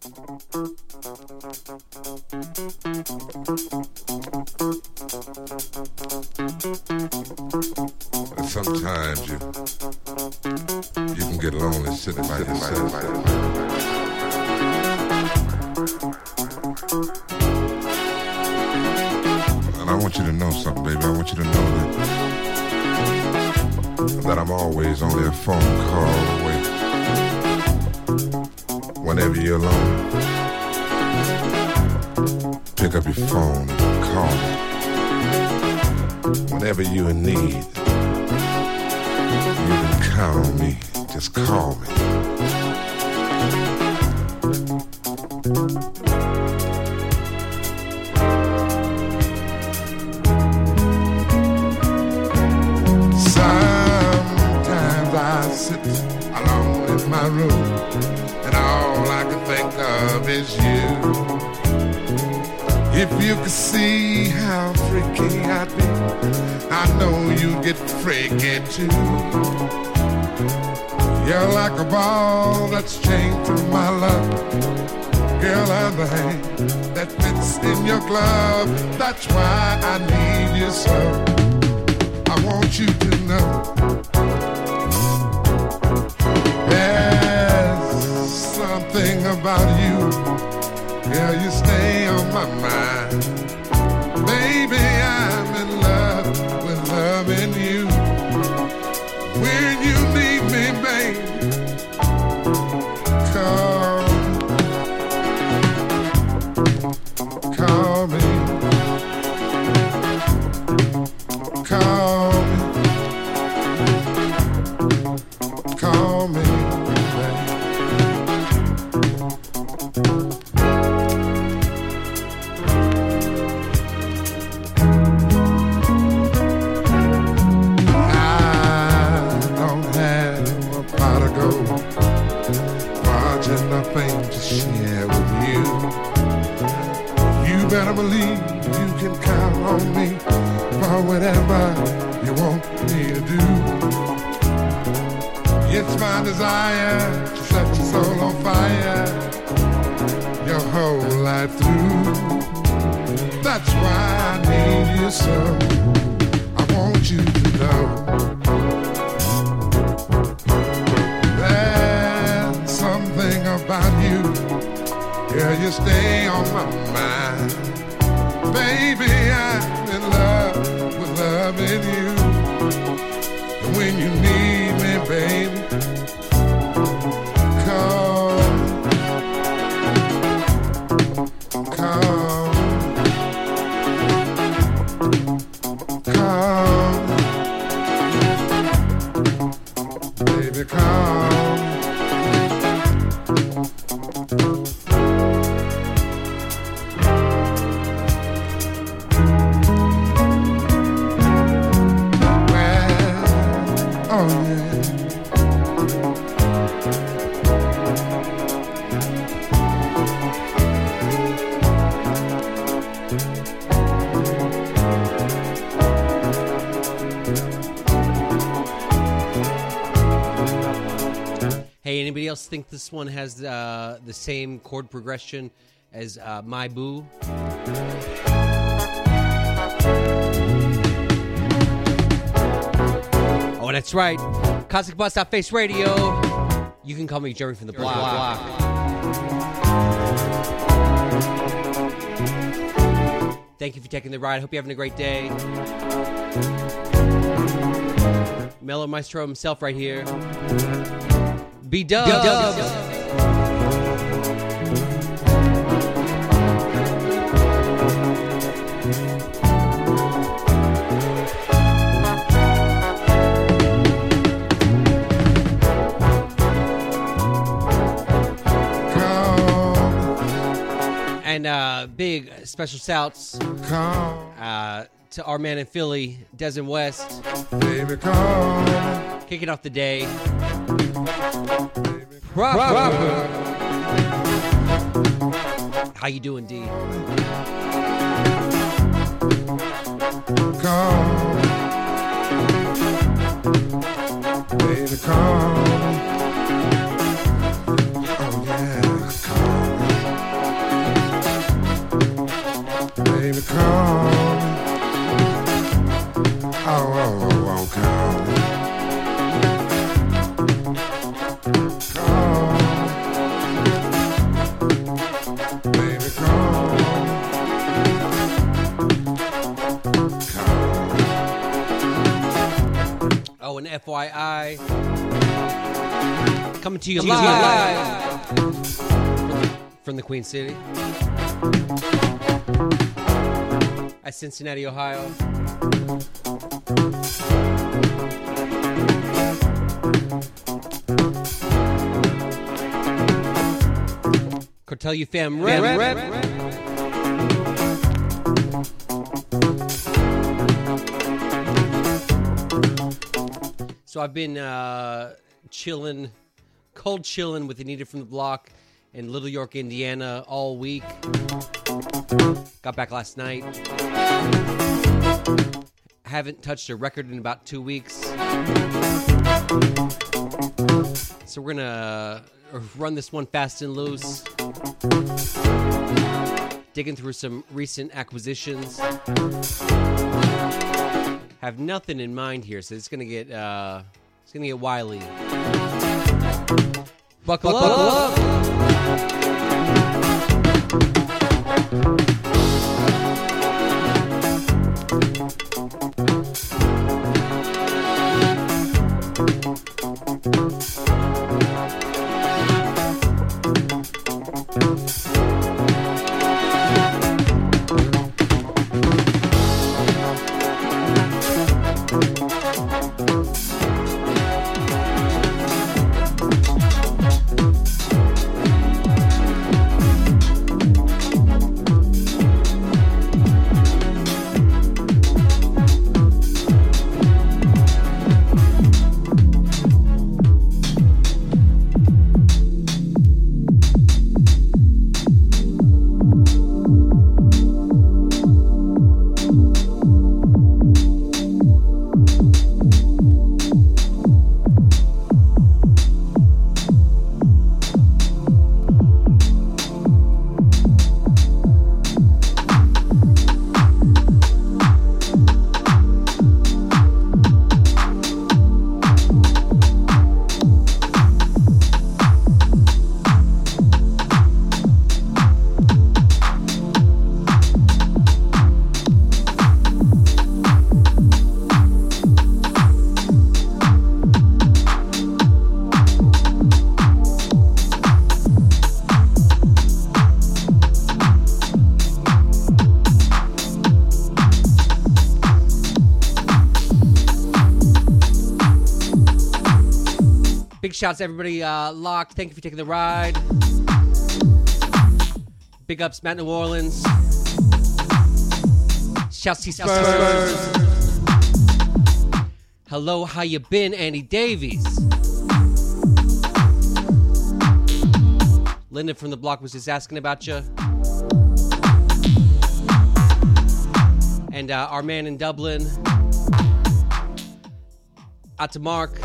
Sometimes you you can get lonely sitting by yourself. And I want you to know something, baby. I want you to know that that I'm always only a phone call away. Whenever you're alone, pick up your phone and call me. Whenever you're in need, you can count on me. Just call me. If you could see how freaky I'd be, I know you'd get freaky too. You're like a ball that's chained to my love. Girl, I'm the hand that fits in your glove. That's why I need you so. I want you to know. There's something about you. Girl, you stay on my mind. Share with you. You better believe you can count on me for whatever you want me to do. It's my desire to set your soul on fire your whole life through. That's why I need you so. I want you to know. Stay on my mind. Baby, I'm in love with loving you. And when you need me, baby, think this one has uh, the same chord progression as uh, My Boo? Oh, that's right. Cosmic Bus Face Radio. You can call me Jerry from the block. Thank you for taking the ride. Hope you're having a great day. Mellow Maestro himself right here. B Dub. And uh, big special shouts uh, to our man in Philly, Desmond West, baby, come. kicking off the day. Proper. How you doing, D? Come. Baby, come. Oh, yeah, come. Baby, come. FYI, coming to you live from the Queen City at Cincinnati, Ohio. Cartel you fam rep. So I've been uh, chilling, cold chilling with Anita from the block in Little York, Indiana all week. Got back last night. Haven't touched a record in about two weeks. So we're gonna uh, run this one fast and loose. Digging through some recent acquisitions. Have nothing in mind here, so it's gonna get uh, it's gonna get wily. Buckle, up. Big shouts to everybody uh, locked. Thank you for taking the ride. Big ups, Matt New Orleans. To Spurs. Hello, how you been, Andy Davies? Linda from the block was just asking about you. And uh, our man in Dublin, out to Mark.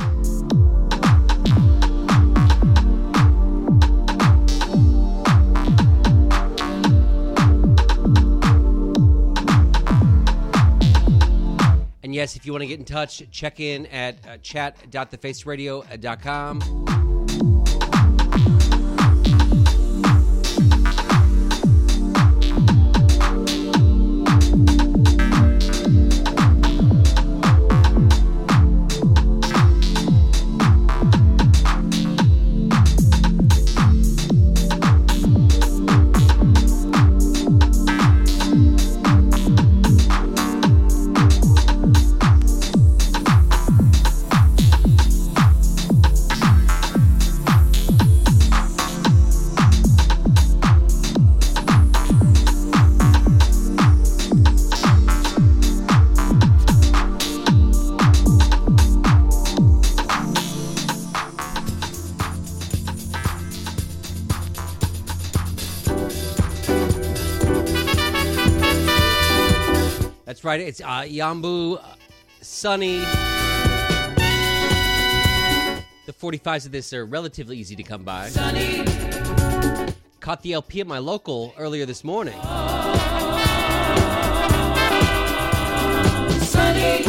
If you want to get in touch, check in at uh, chat.thefaceradio.com. right. It's uh, Yambu, uh, Sunny. The 45s of this are relatively easy to come by. Sunny. Caught the LP at my local earlier this morning. Sunny,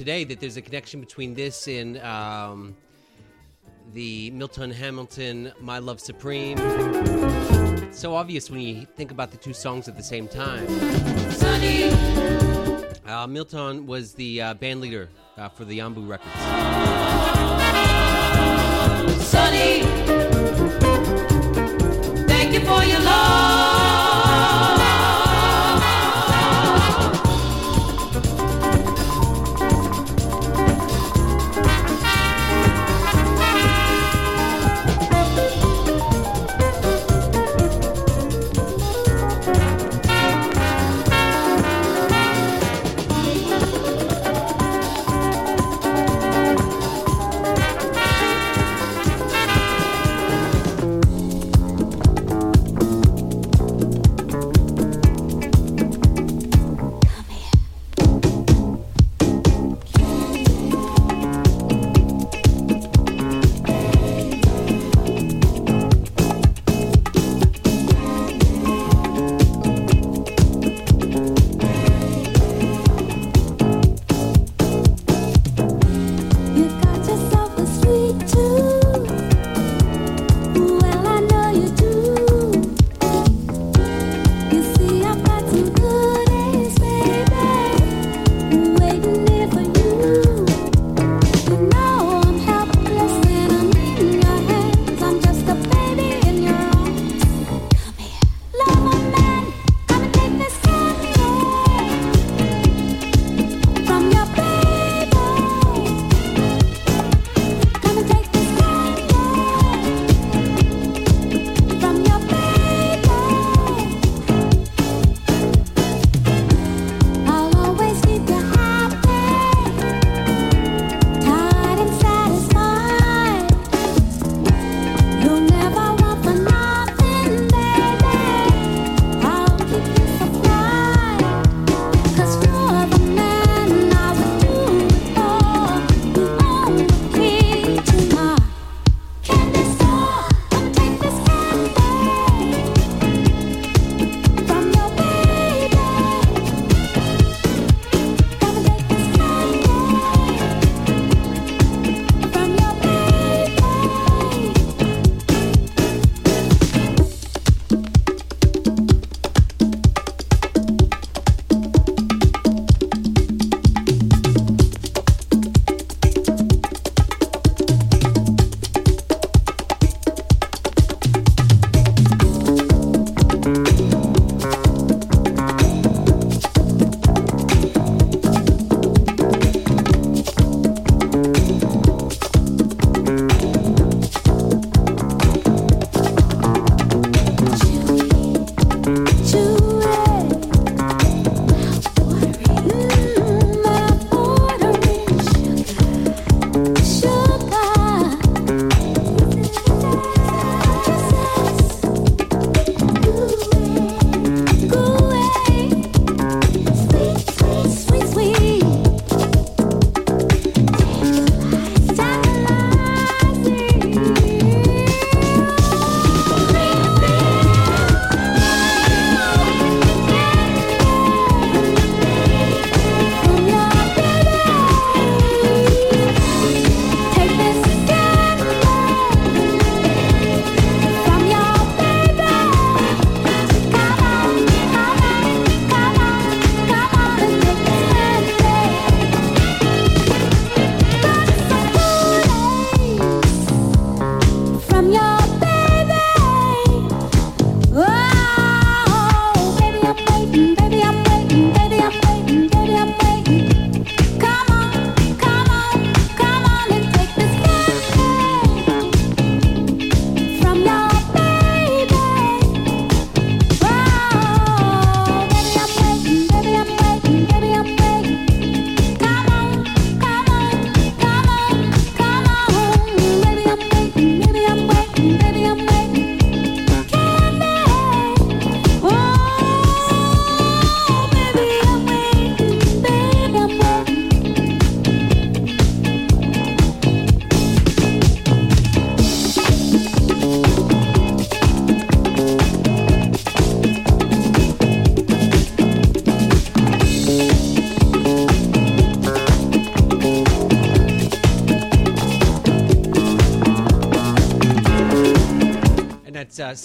today that there's a connection between this and um, the Milton Hamilton My Love Supreme. It's so obvious when you think about the two songs at the same time. Sunny. Uh, Milton was the uh, band leader uh, for the Yambu Records. Sunny, thank you for your love.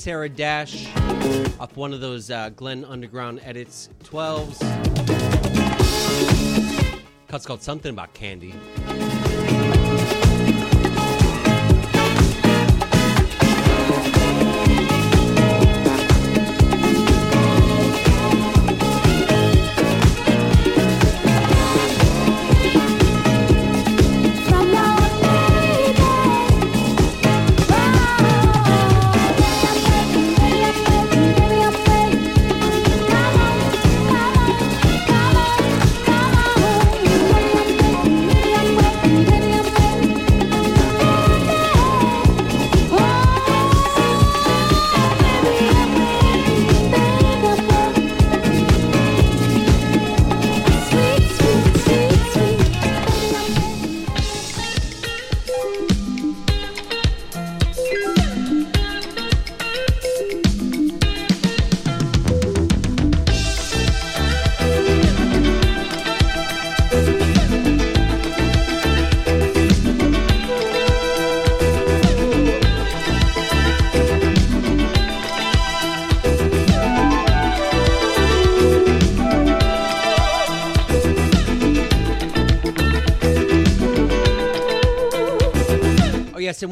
Sarah Dash off one of those uh, Glenn Underground edits 12s. Cut's called Something About Candy.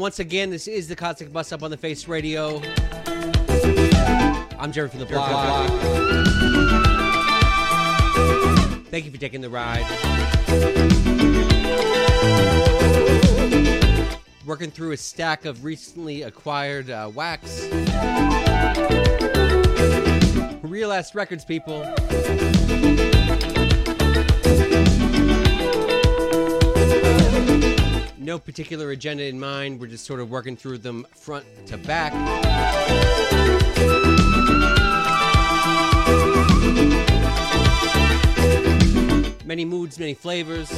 Once again, this is the Cosmic Bus Stop on the Face Radio. I'm Jerry from the block. Thank you for taking the ride. Working through a stack of recently acquired uh, wax. Real ass records, people. No particular agenda in mind. We're just sort of working through them front to back. Many moods, many flavors.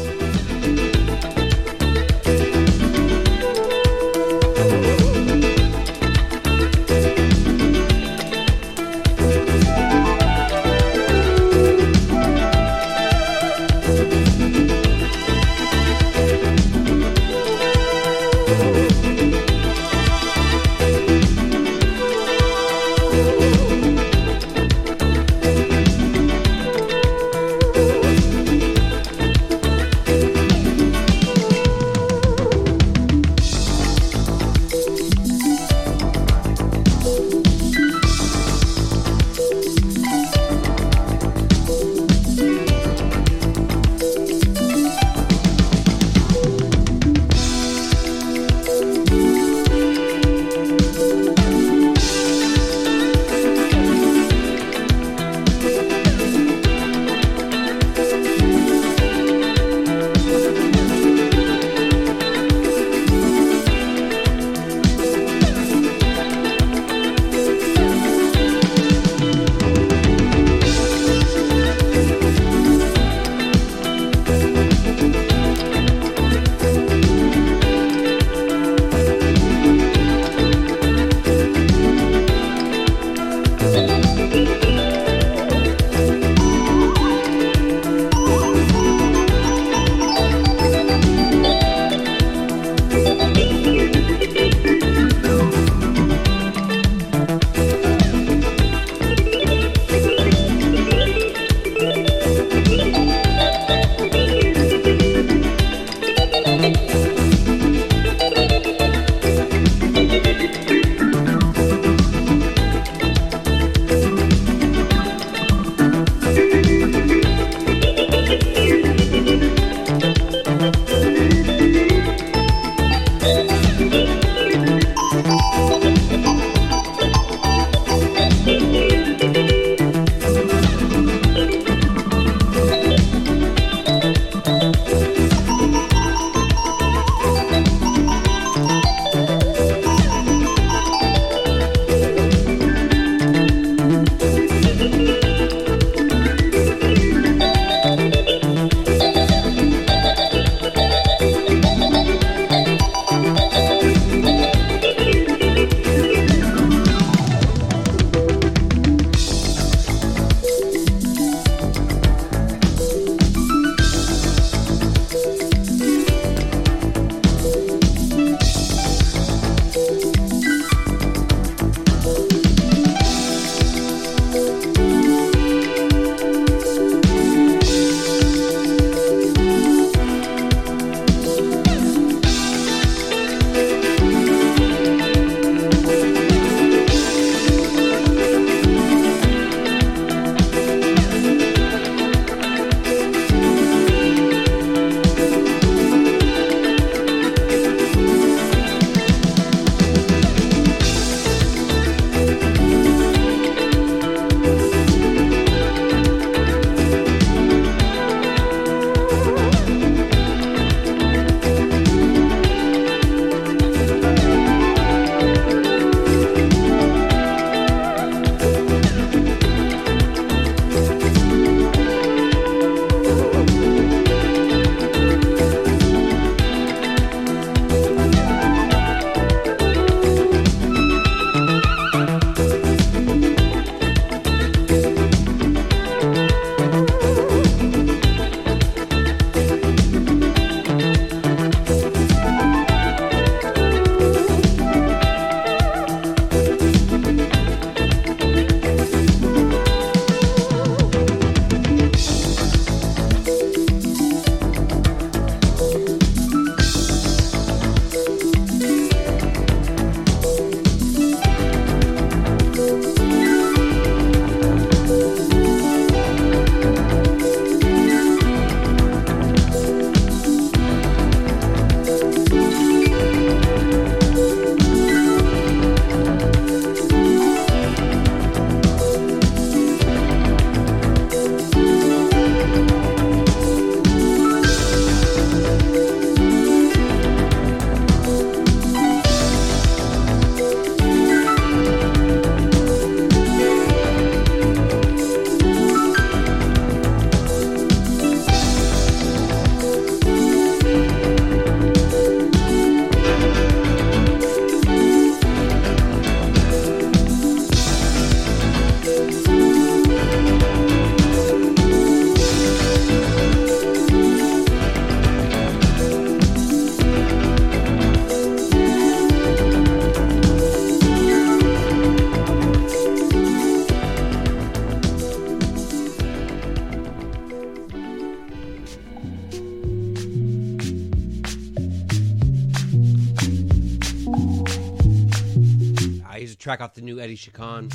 Eddie Chacon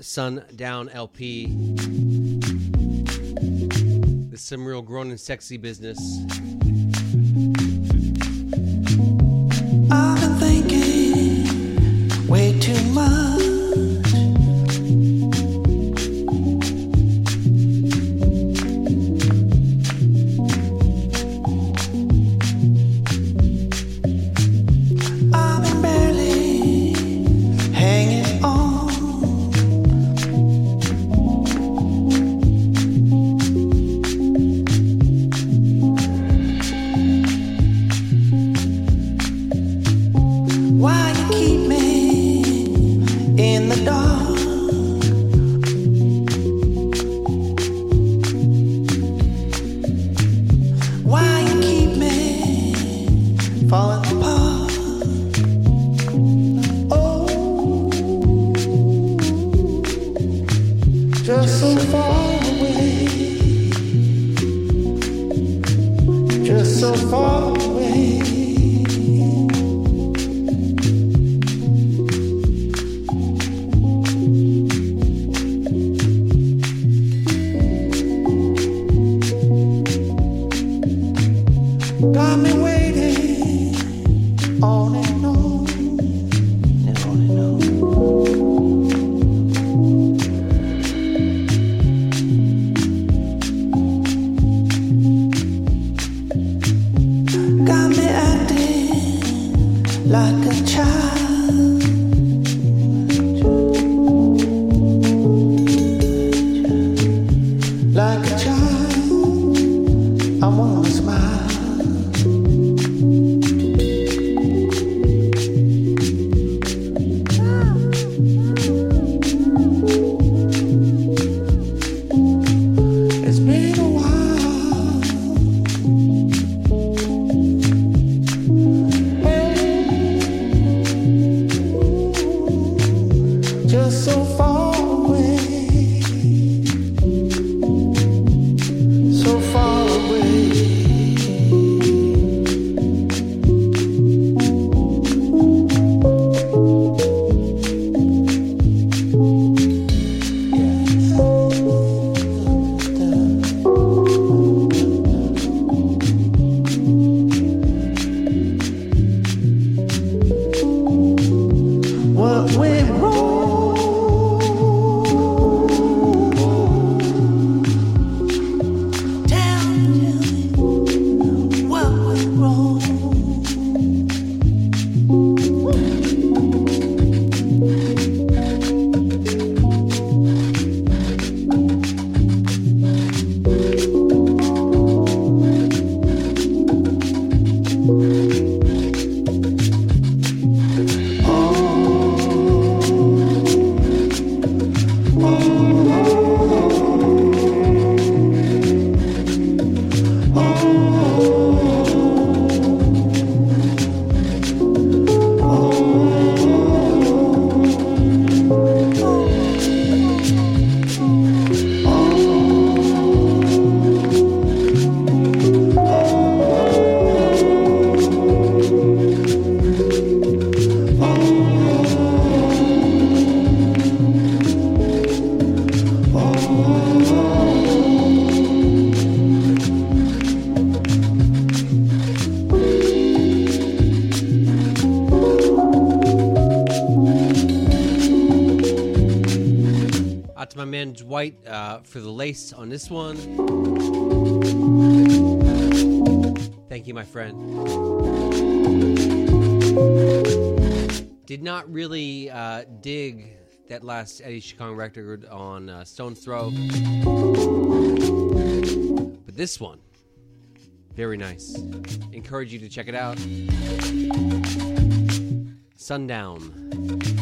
Sundown LP. This is some real grown and sexy business. Dwight uh, for the lace on this one. Thank you, my friend. Did not really uh, dig that last Eddie Chacon record on uh, Stone's Throw. But this one, very nice. Encourage you to check it out. Sundown.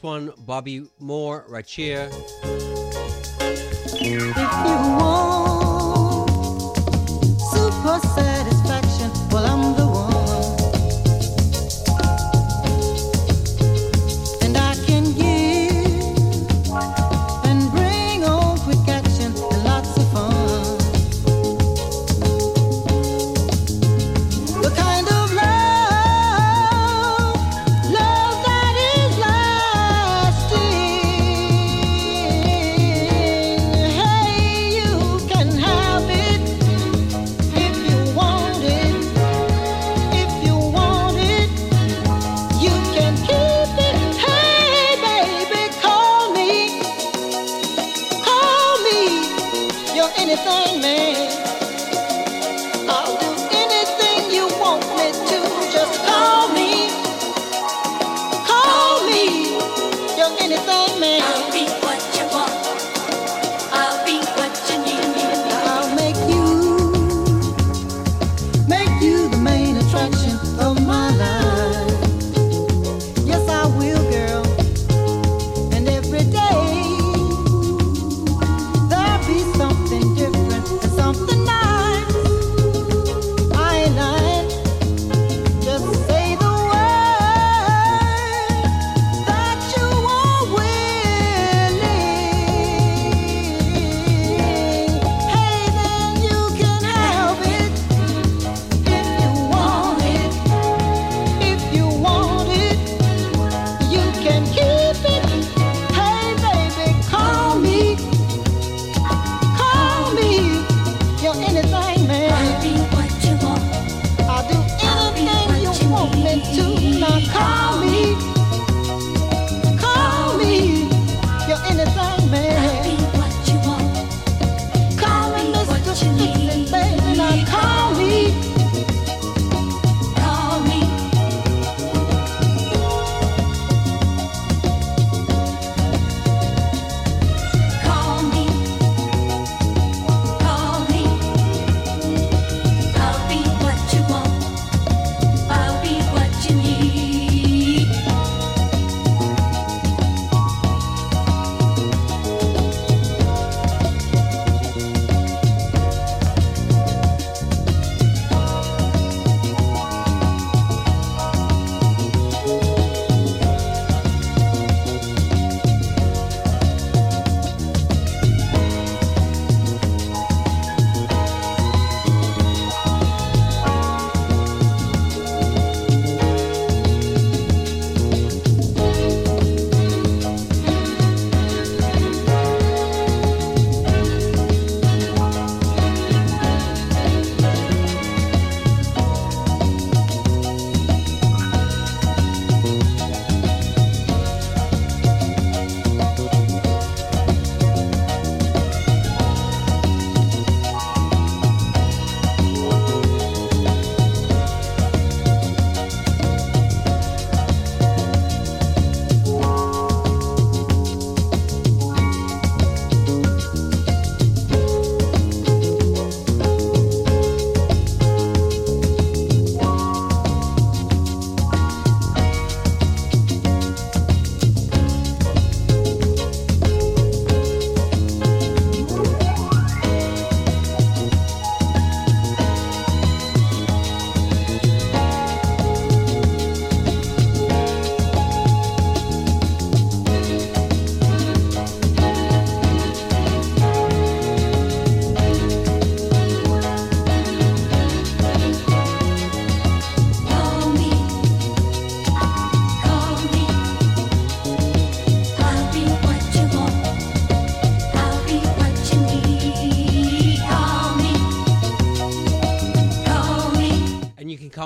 last one, Bobby Moore, right here.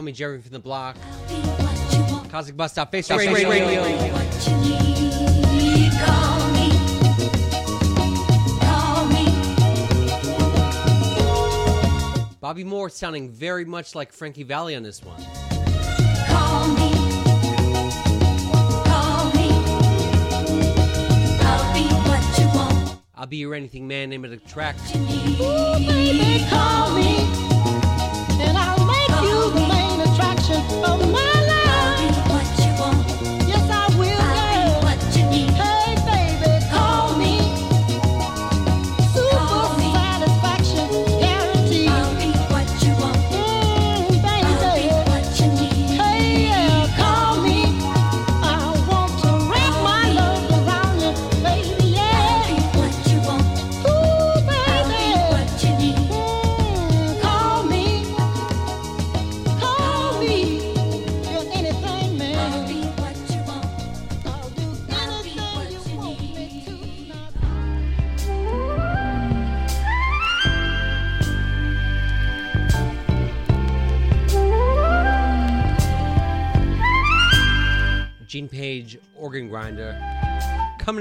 me Jeremy from the block. Cosmic Bus Stop Face Radio. Radio. Radio. Bobby Moore sounding very much like Frankie Valli on this one. Call me. Call me. I'll, be what you want. I'll be your anything man, name it a track. Ooh, baby, call me, and I'll make call you passion of my life.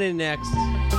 In next.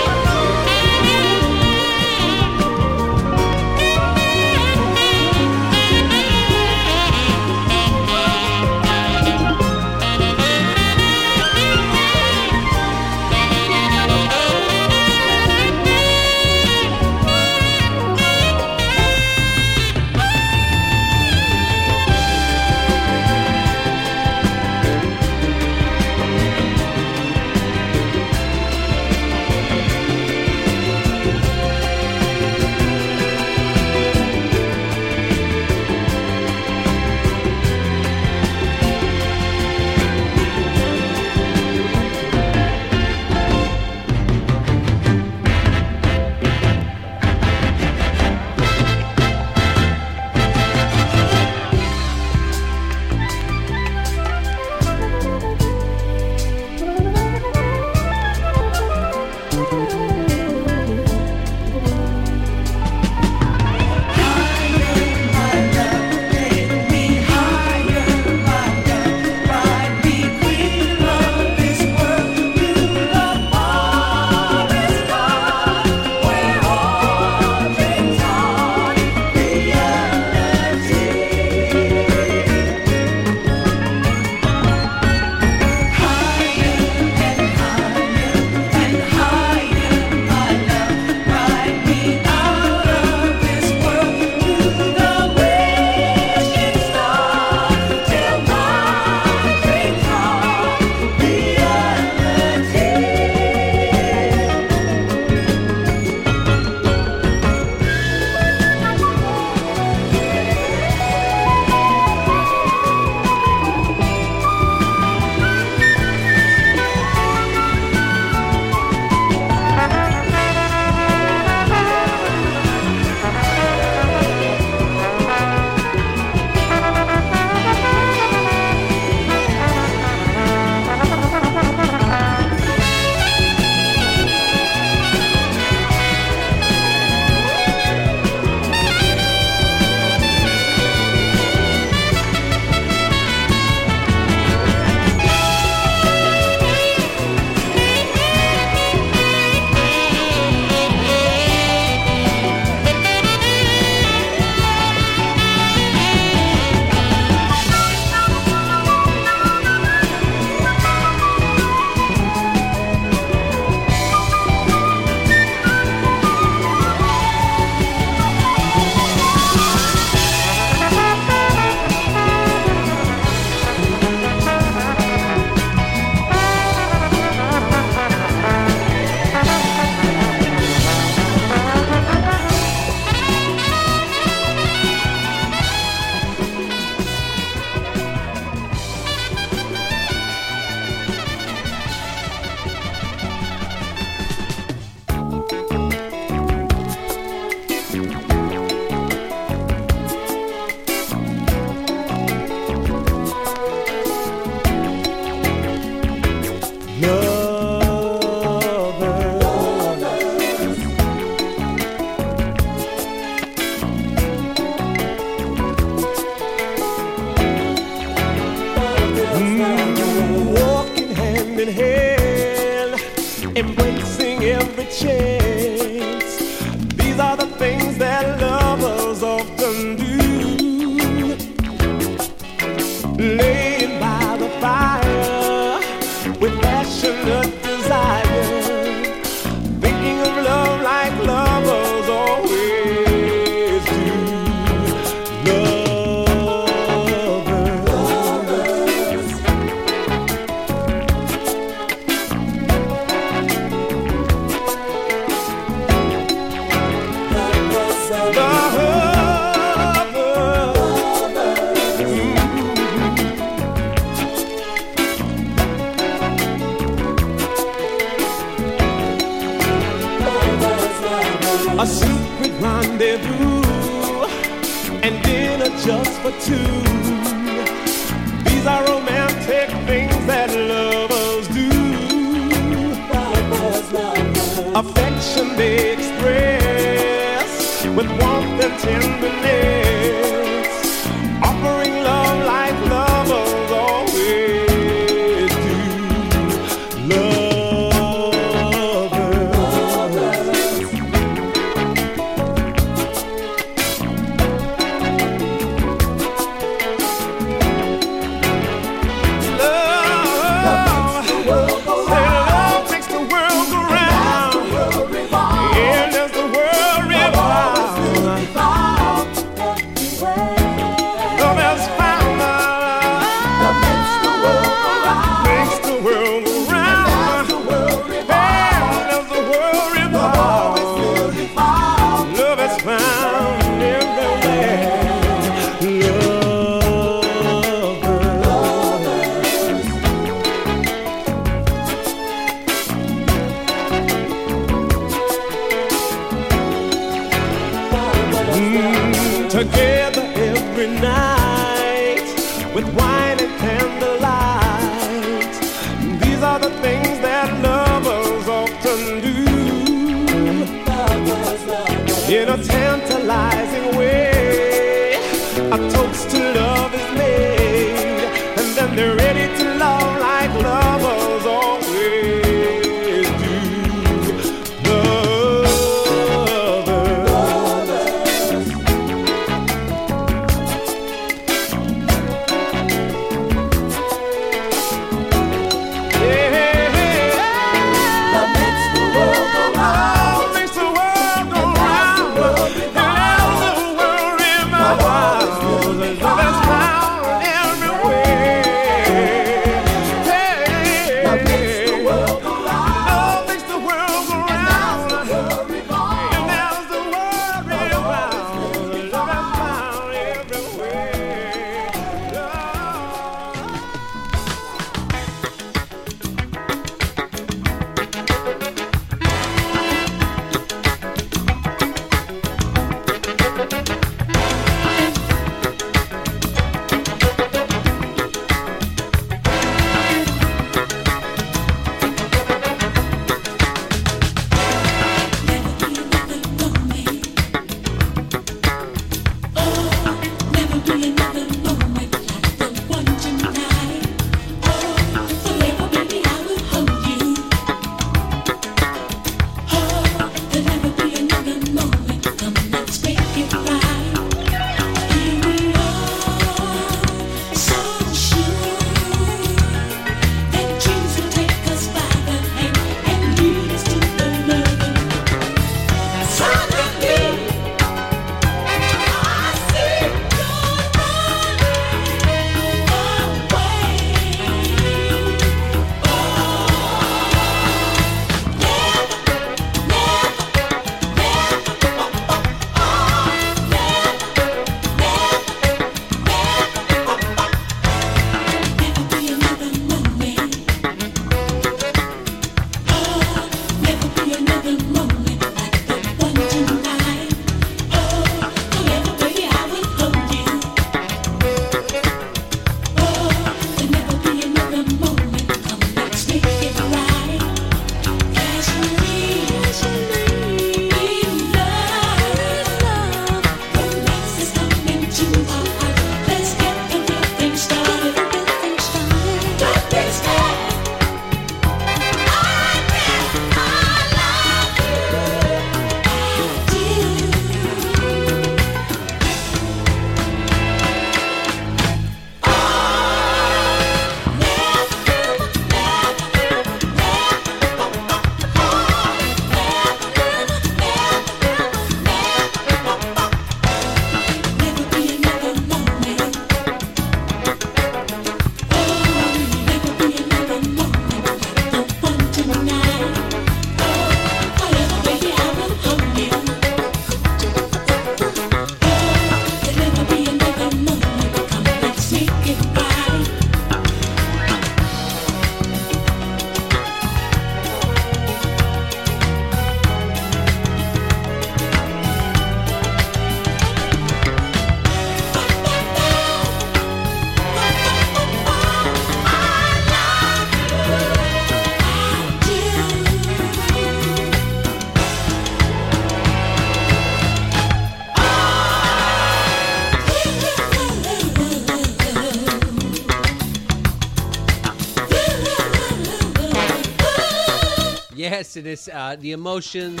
Yes, uh, the emotions.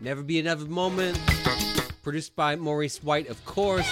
Never be another moment. Produced by Maurice White, of course.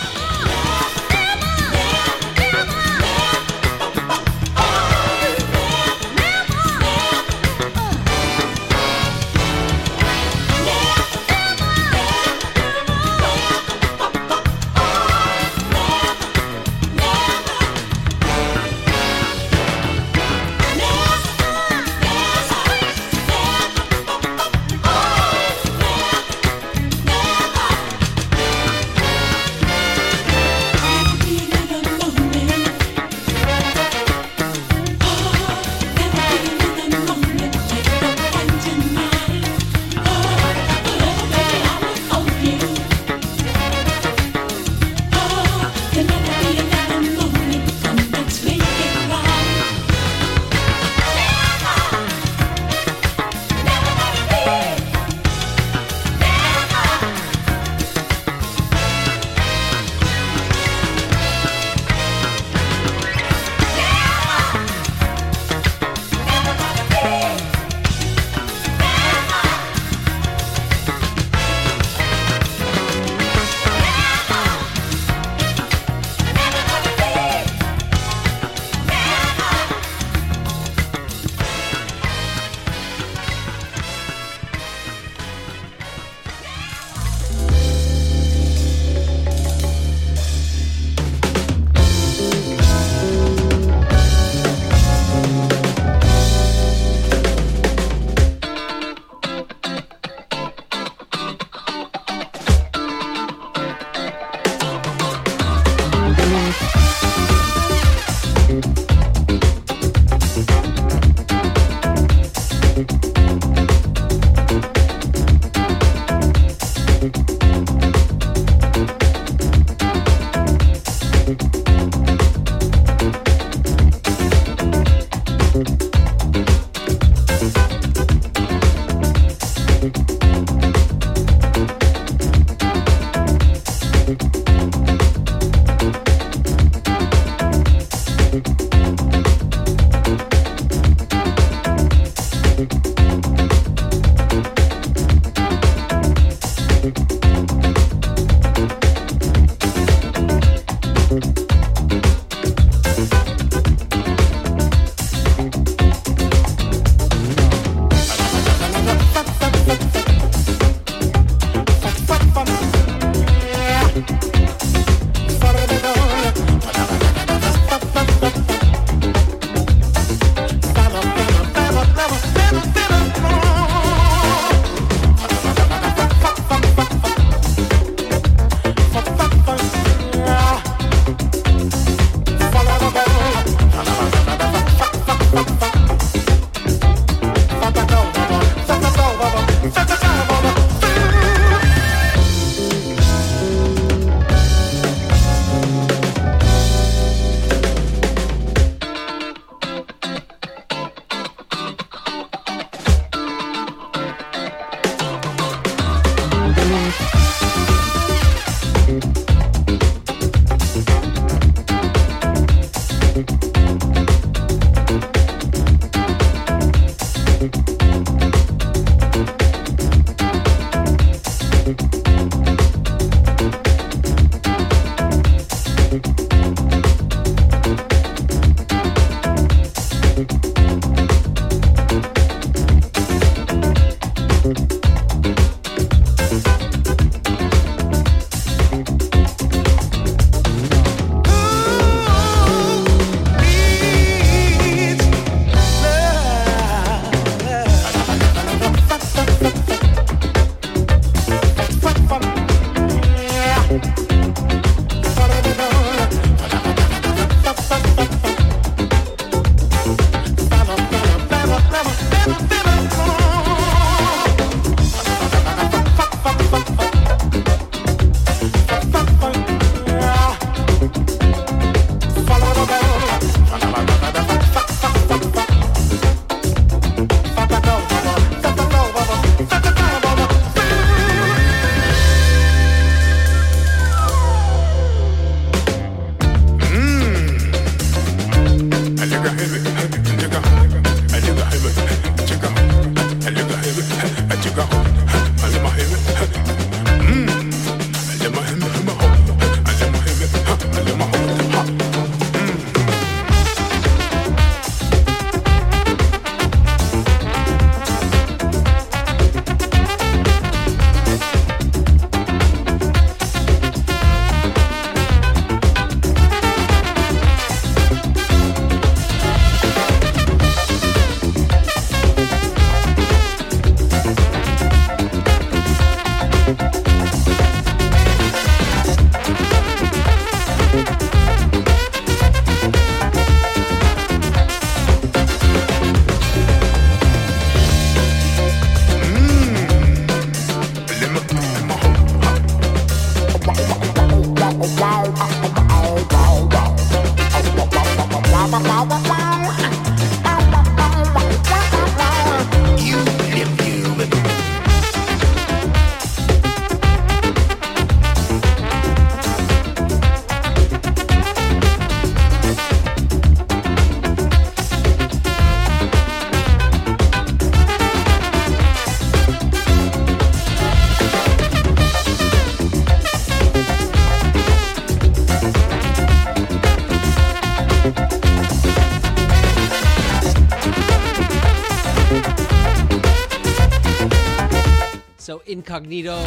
Incognito,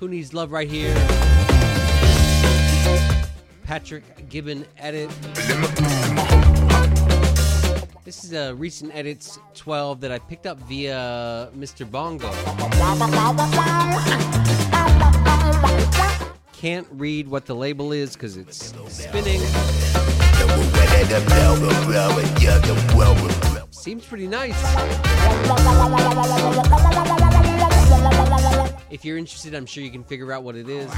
Who Needs Love right here. Patrick Gibin edit. This is a recent edits 12 that I picked up via Mr. Bongo. Can't read what the label is because it's spinning. Seems pretty nice. If you're interested, I'm sure you can figure out what it is.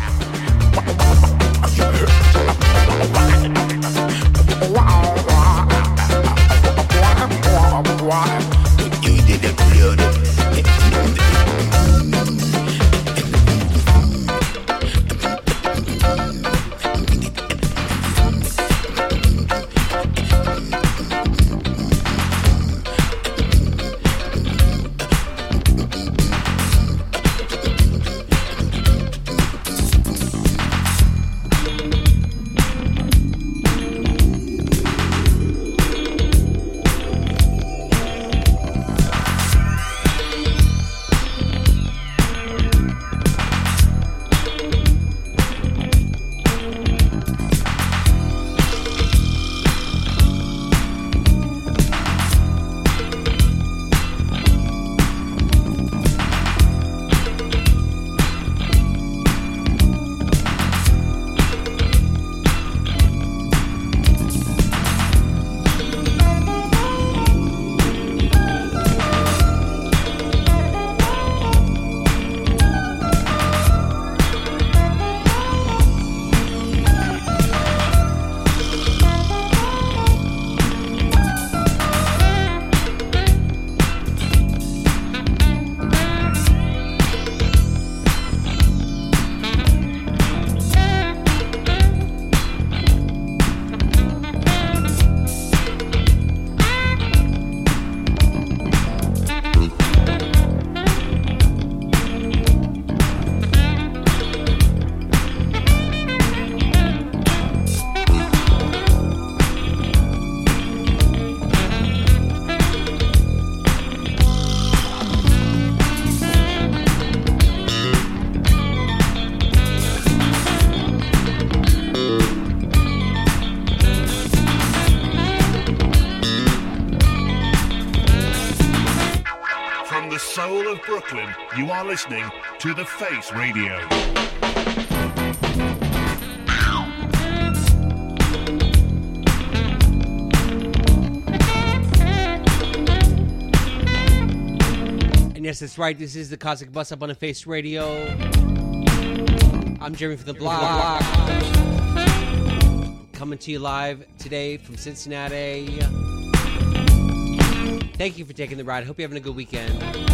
Brooklyn, you are listening to The Face Radio. And yes, that's right. This is the Cosmic Bus Stop on the Face Radio. I'm Jeremy from the block. Coming to you live today from Cincinnati. Thank you for taking the ride. Hope you're having a good weekend.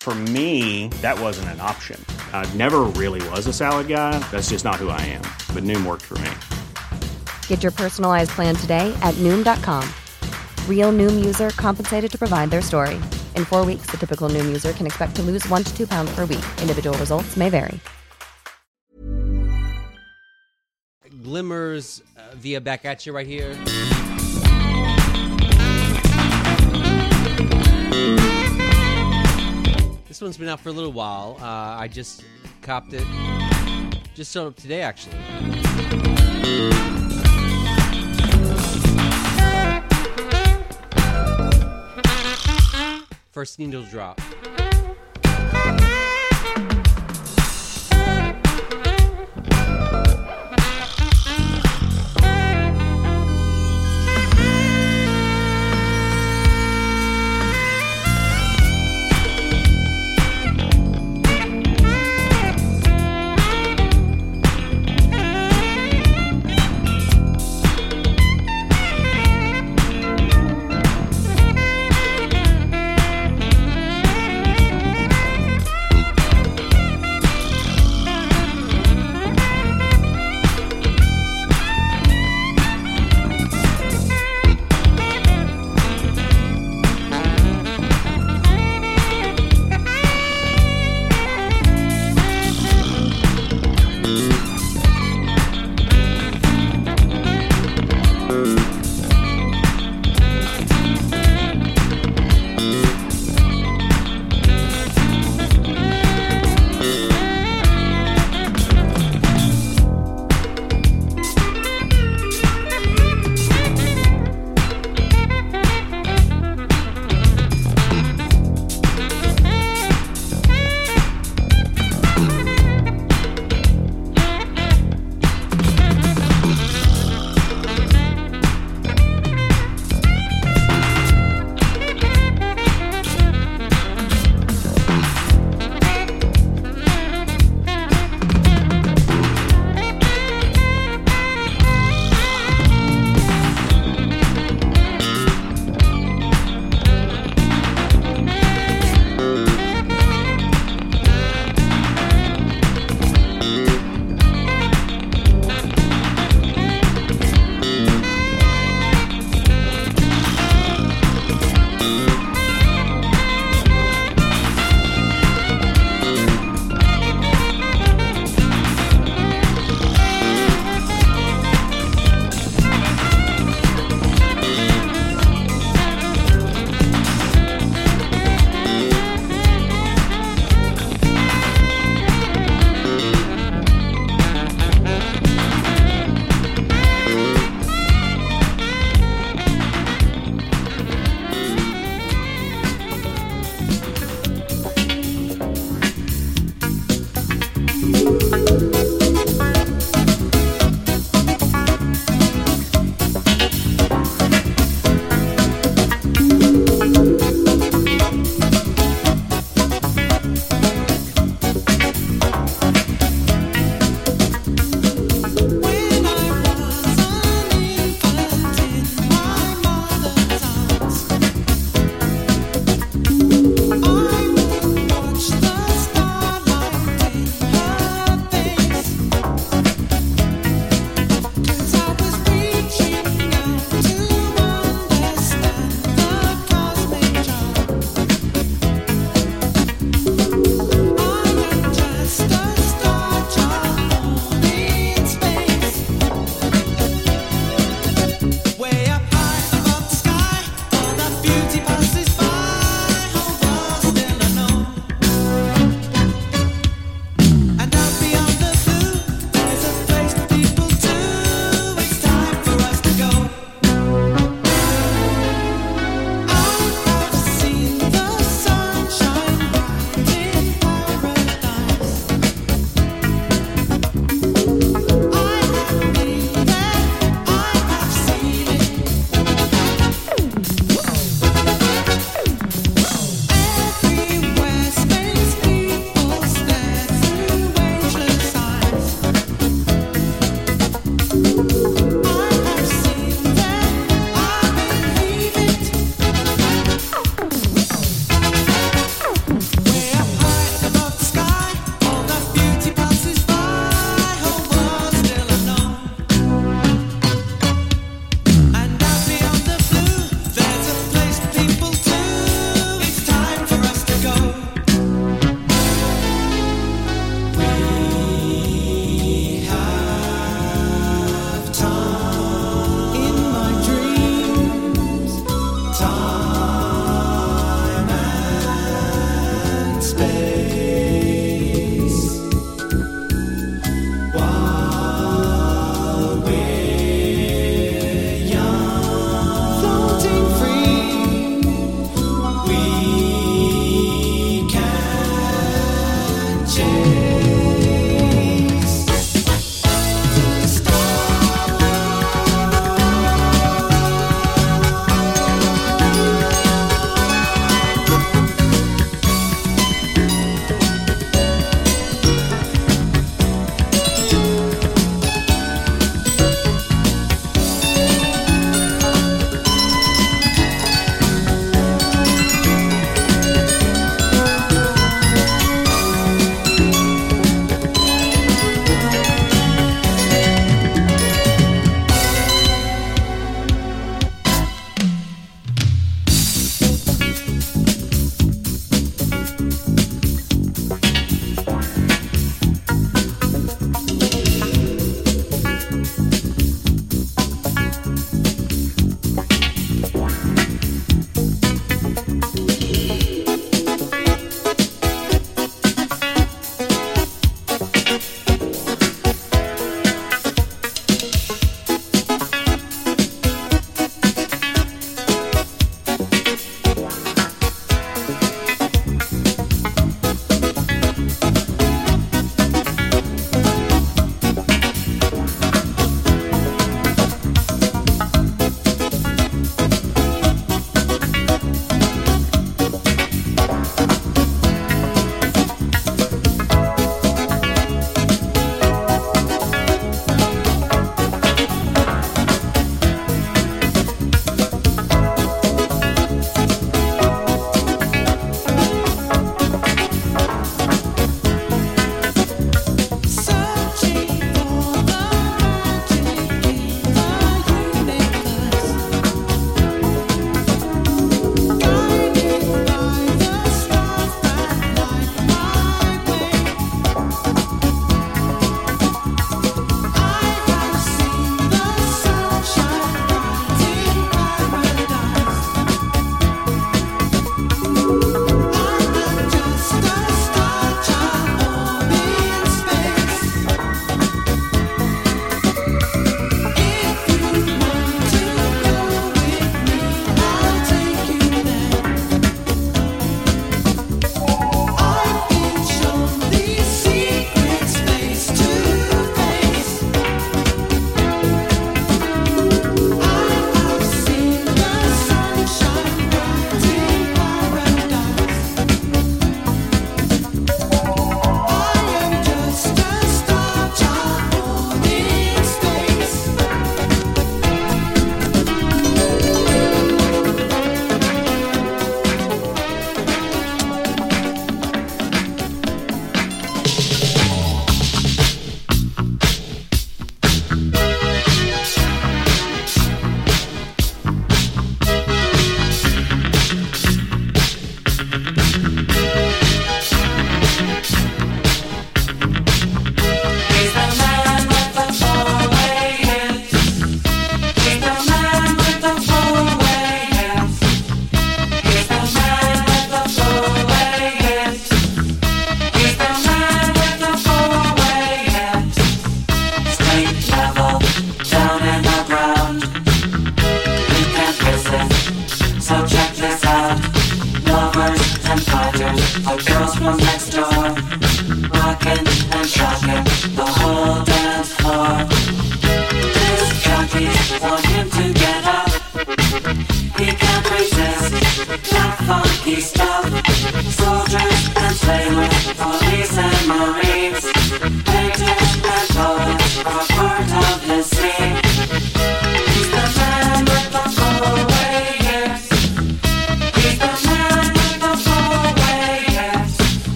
For me, that wasn't an option. I never really was a salad guy. That's just not who I am. But Noom worked for me. Get your personalized plan today at Noom.com. Real Noom user compensated to provide their story. In four weeks, the typical Noom user can expect to lose one to two pounds per week. Individual results may vary. Glimmers uh, via back at you right here. This one's been out for a little while. Uh, I just copped it. Just showed up today, actually. First needle drop.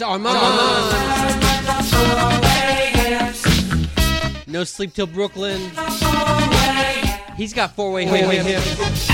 That's Armand. Armand. No sleep till Brooklyn. He's got four-way hips.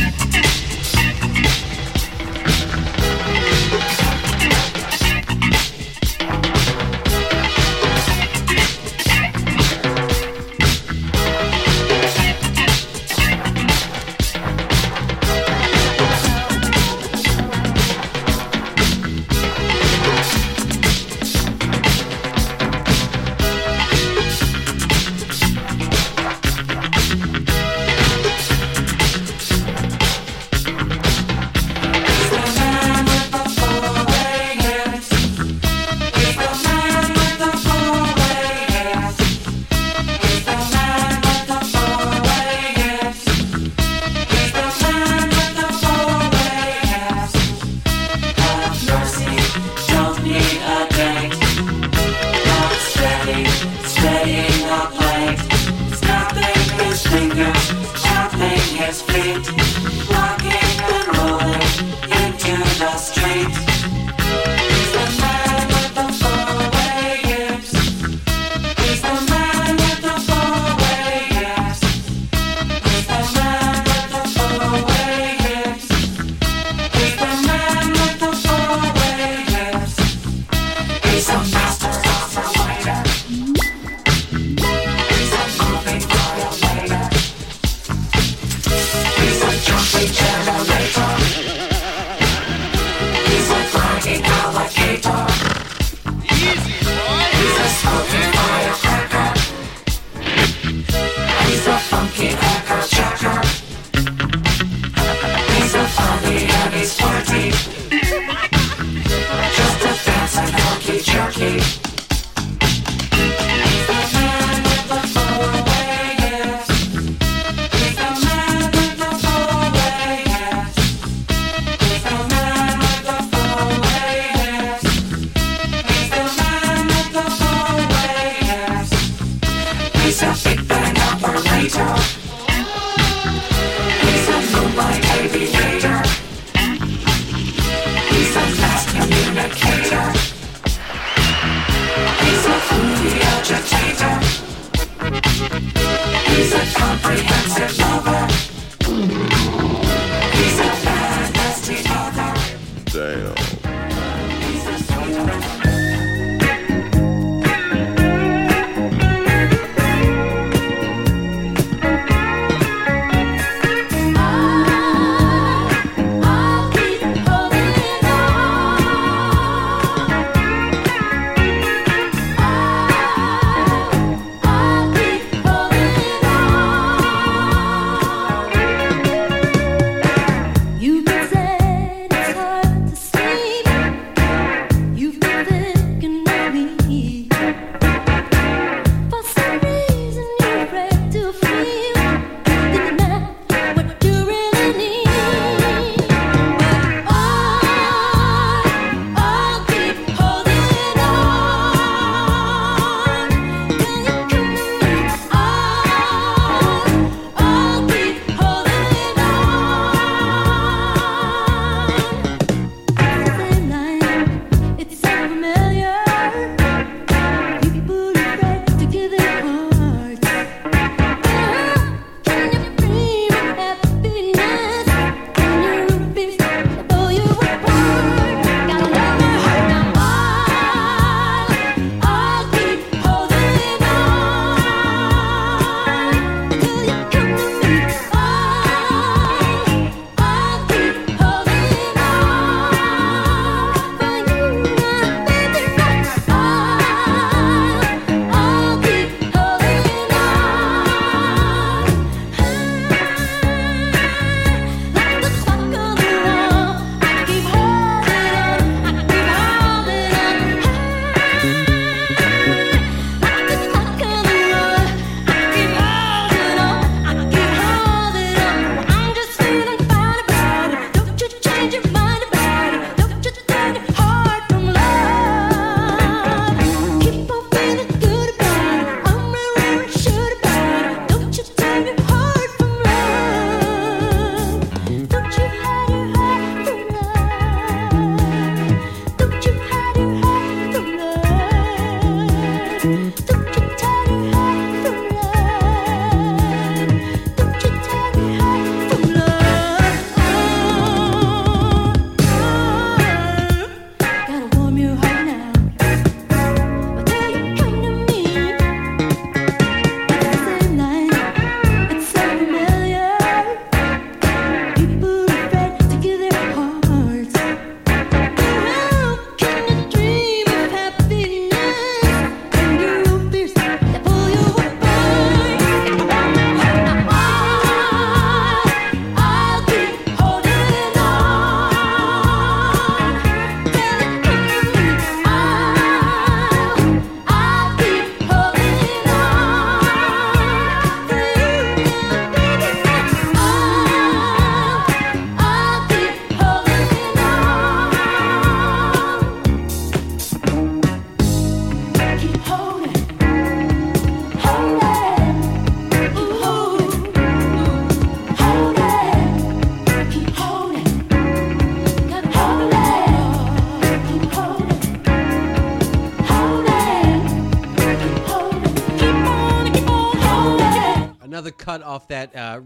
off that uh,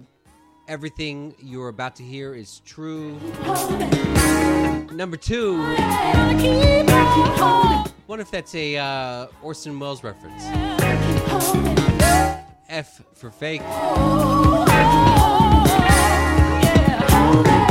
Everything You're About to Hear Is True. Number two. Wonder if that's a uh, Orson Welles reference. F for fake. Oh, oh, oh, yeah.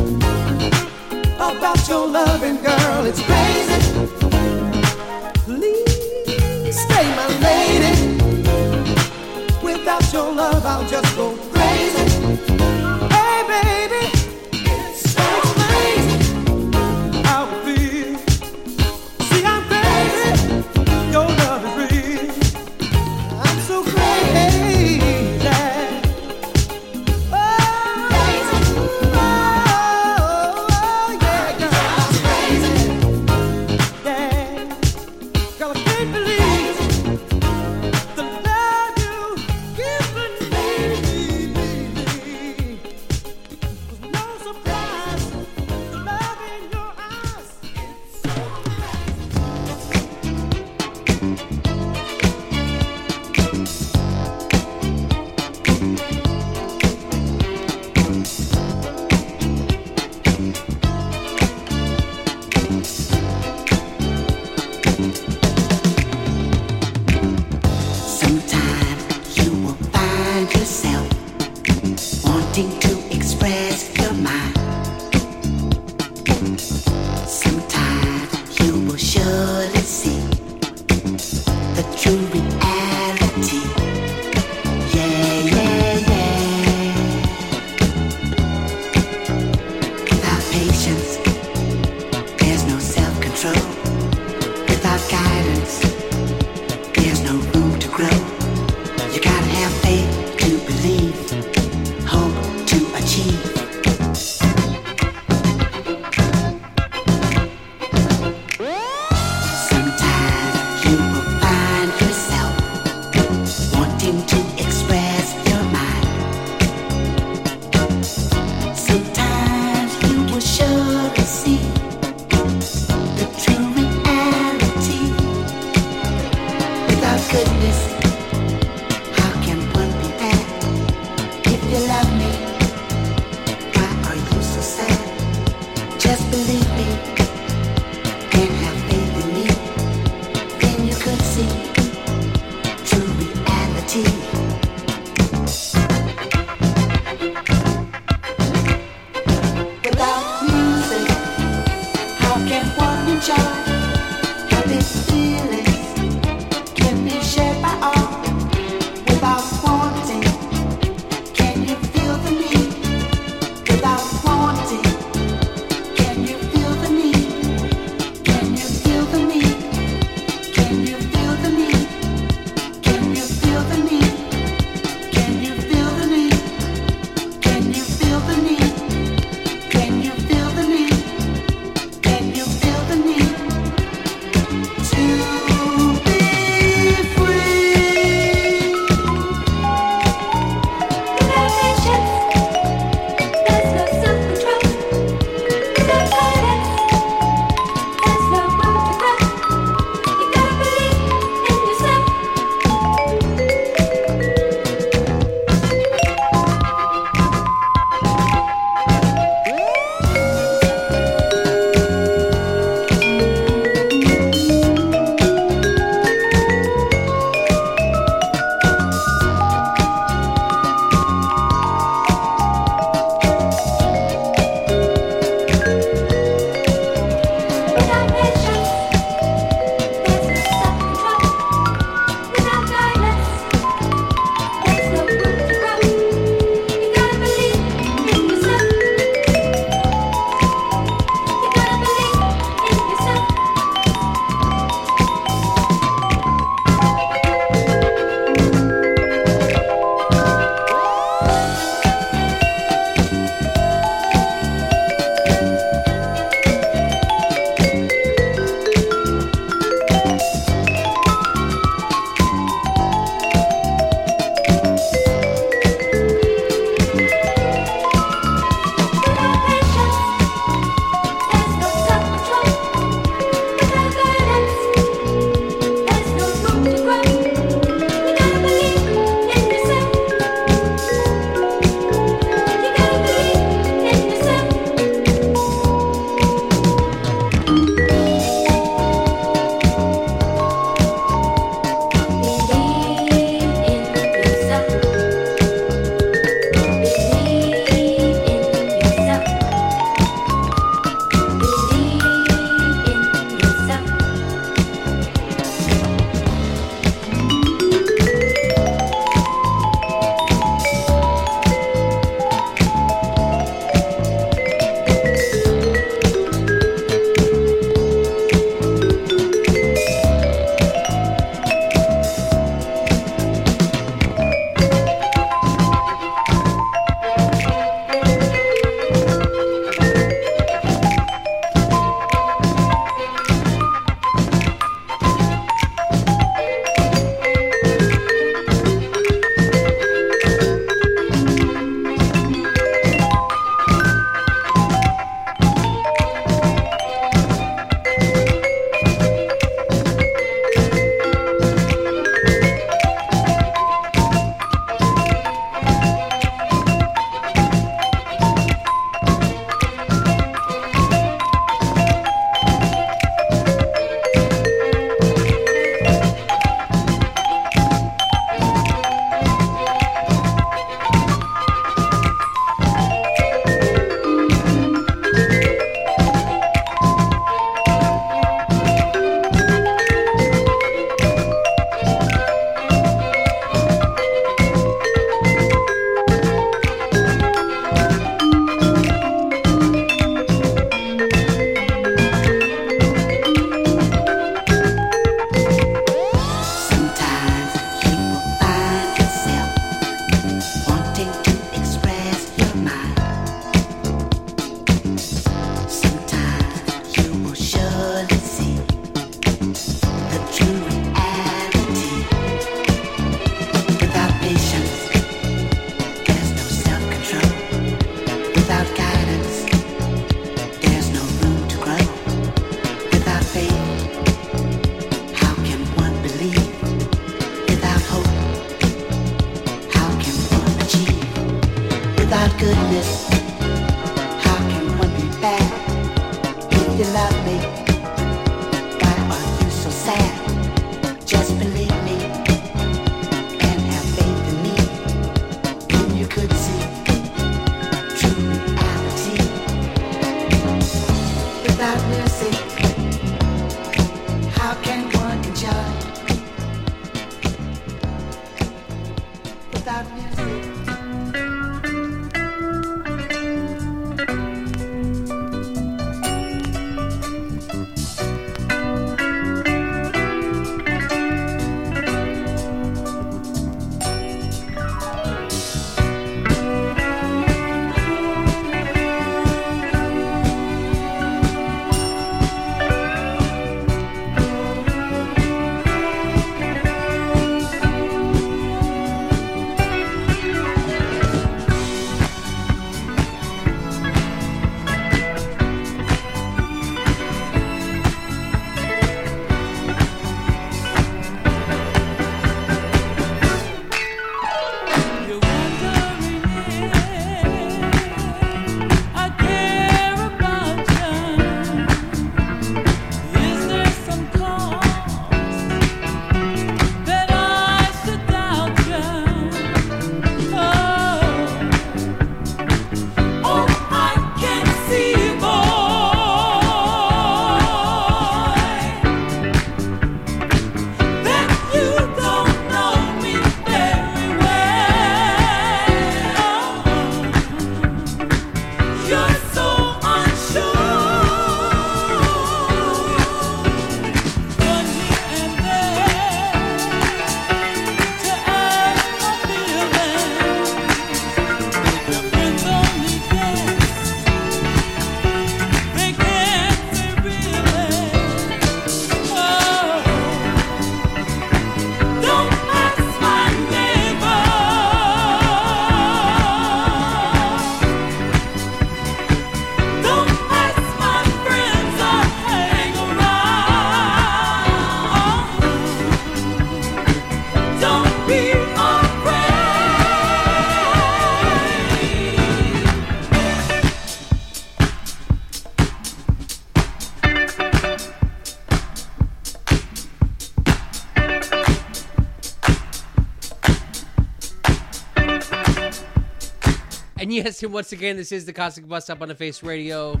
And yes, and once again, this is the Cosmic Bus Stop on the Face Radio.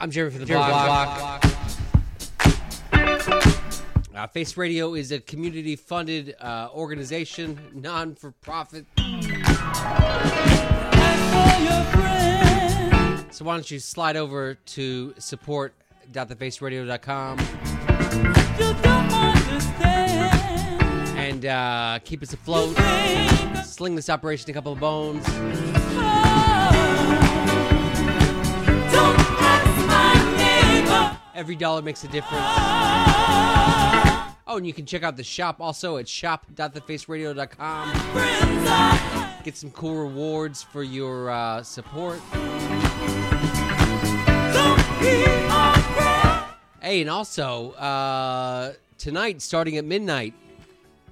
I'm Jeremy from the Jerry block. Uh, Face Radio is a community-funded uh, organization, non-for-profit. So why don't you slide over to support.thefaceradio.com and uh, keep us afloat. Sling this operation a couple of bones. Every dollar makes a difference. Oh, and you can check out the shop also at shop.thefaceradio.com. Get some cool rewards for your uh, support. Hey, and also uh, tonight, starting at midnight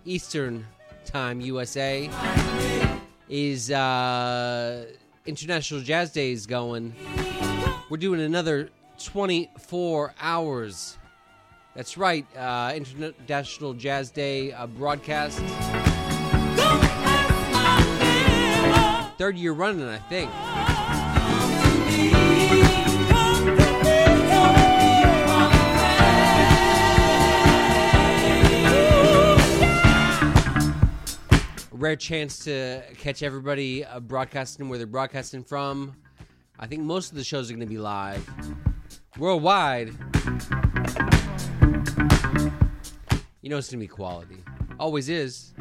Eastern Time, USA, is uh, International Jazz Days going. We're doing another 24 hours. That's right, uh, International Jazz Day uh, broadcast. Third year running, I think. Rare chance to catch everybody uh, broadcasting where they're broadcasting from. I think most of the shows are going to be live worldwide. You know it's going to be quality. Always is.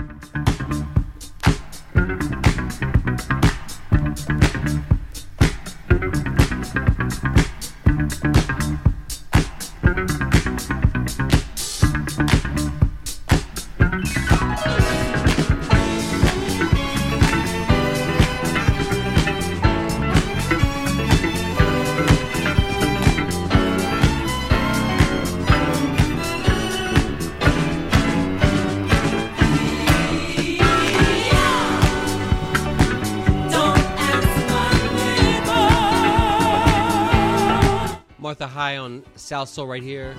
on South Soul right here.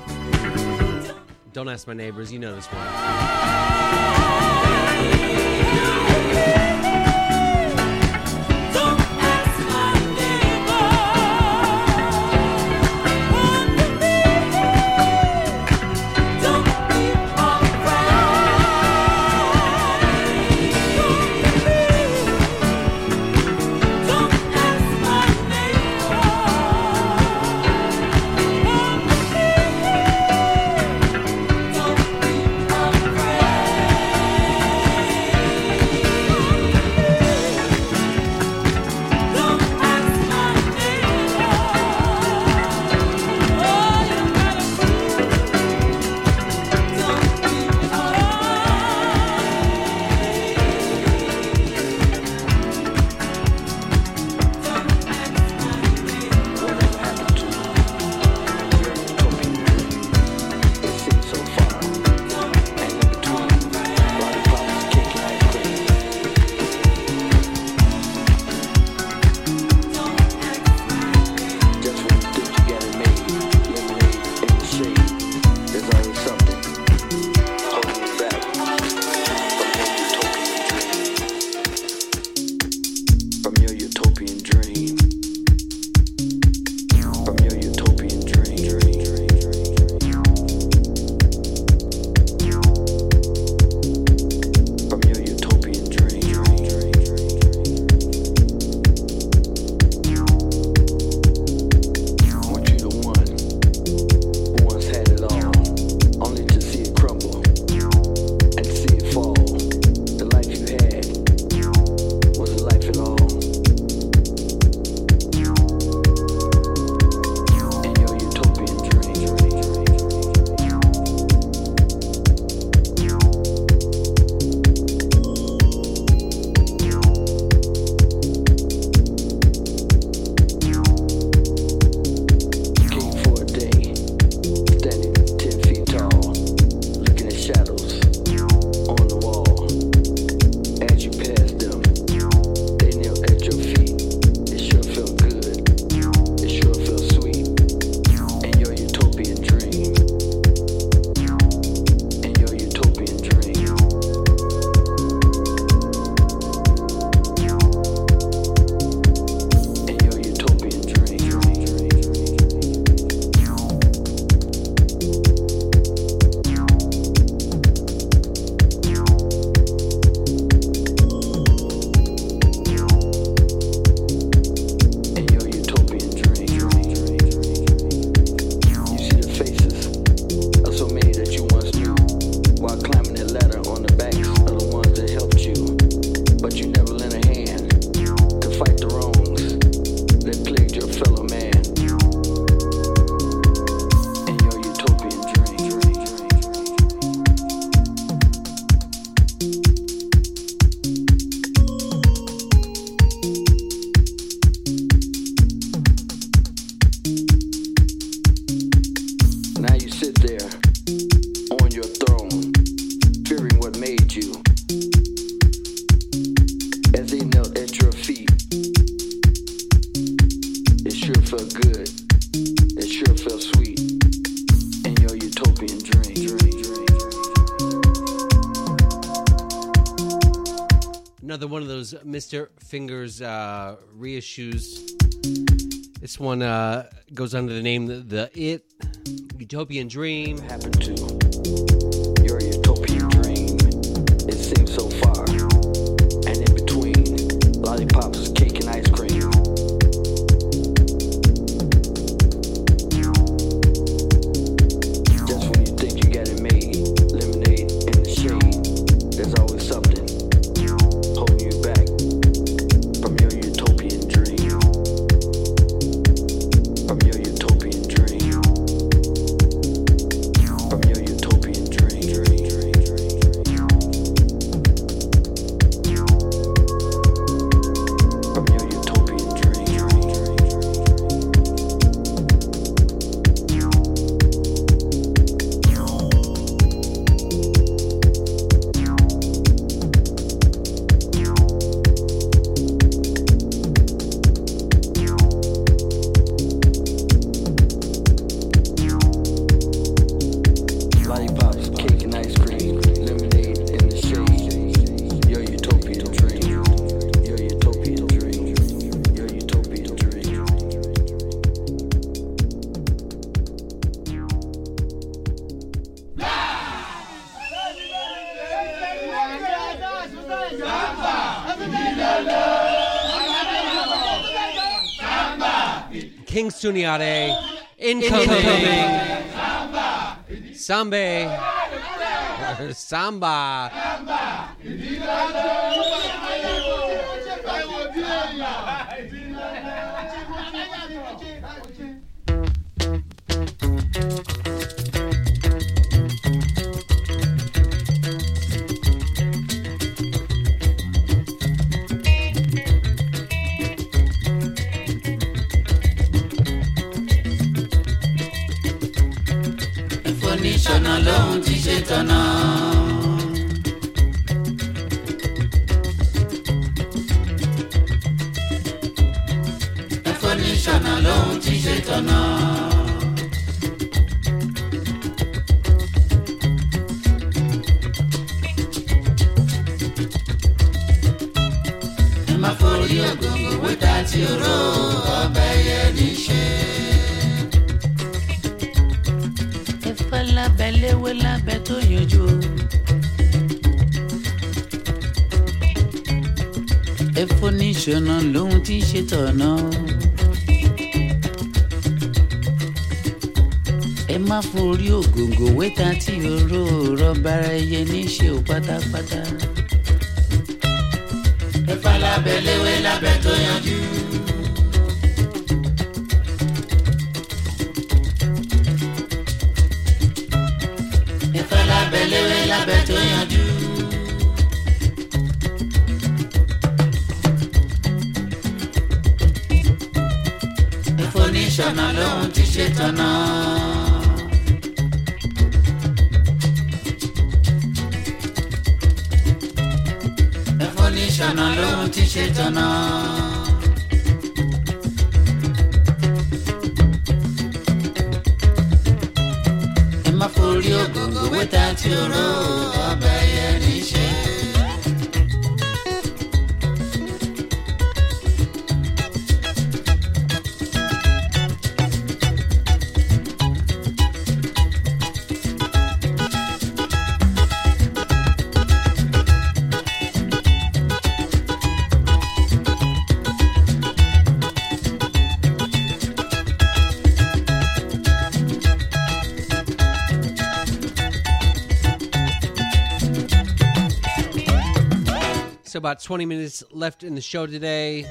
Don't ask my neighbors, you know this one. Mr. Fingers uh, reissues. This one uh, goes under the name The It, Utopian Dream. Happened to Sambe. Samba. ìfọ̀nìṣọ̀nà ò níṣọ̀nà lòun ti ṣe tọ̀nà. ẹ má forí ògòngò wẹ́ta tí about 20 minutes left in the show today.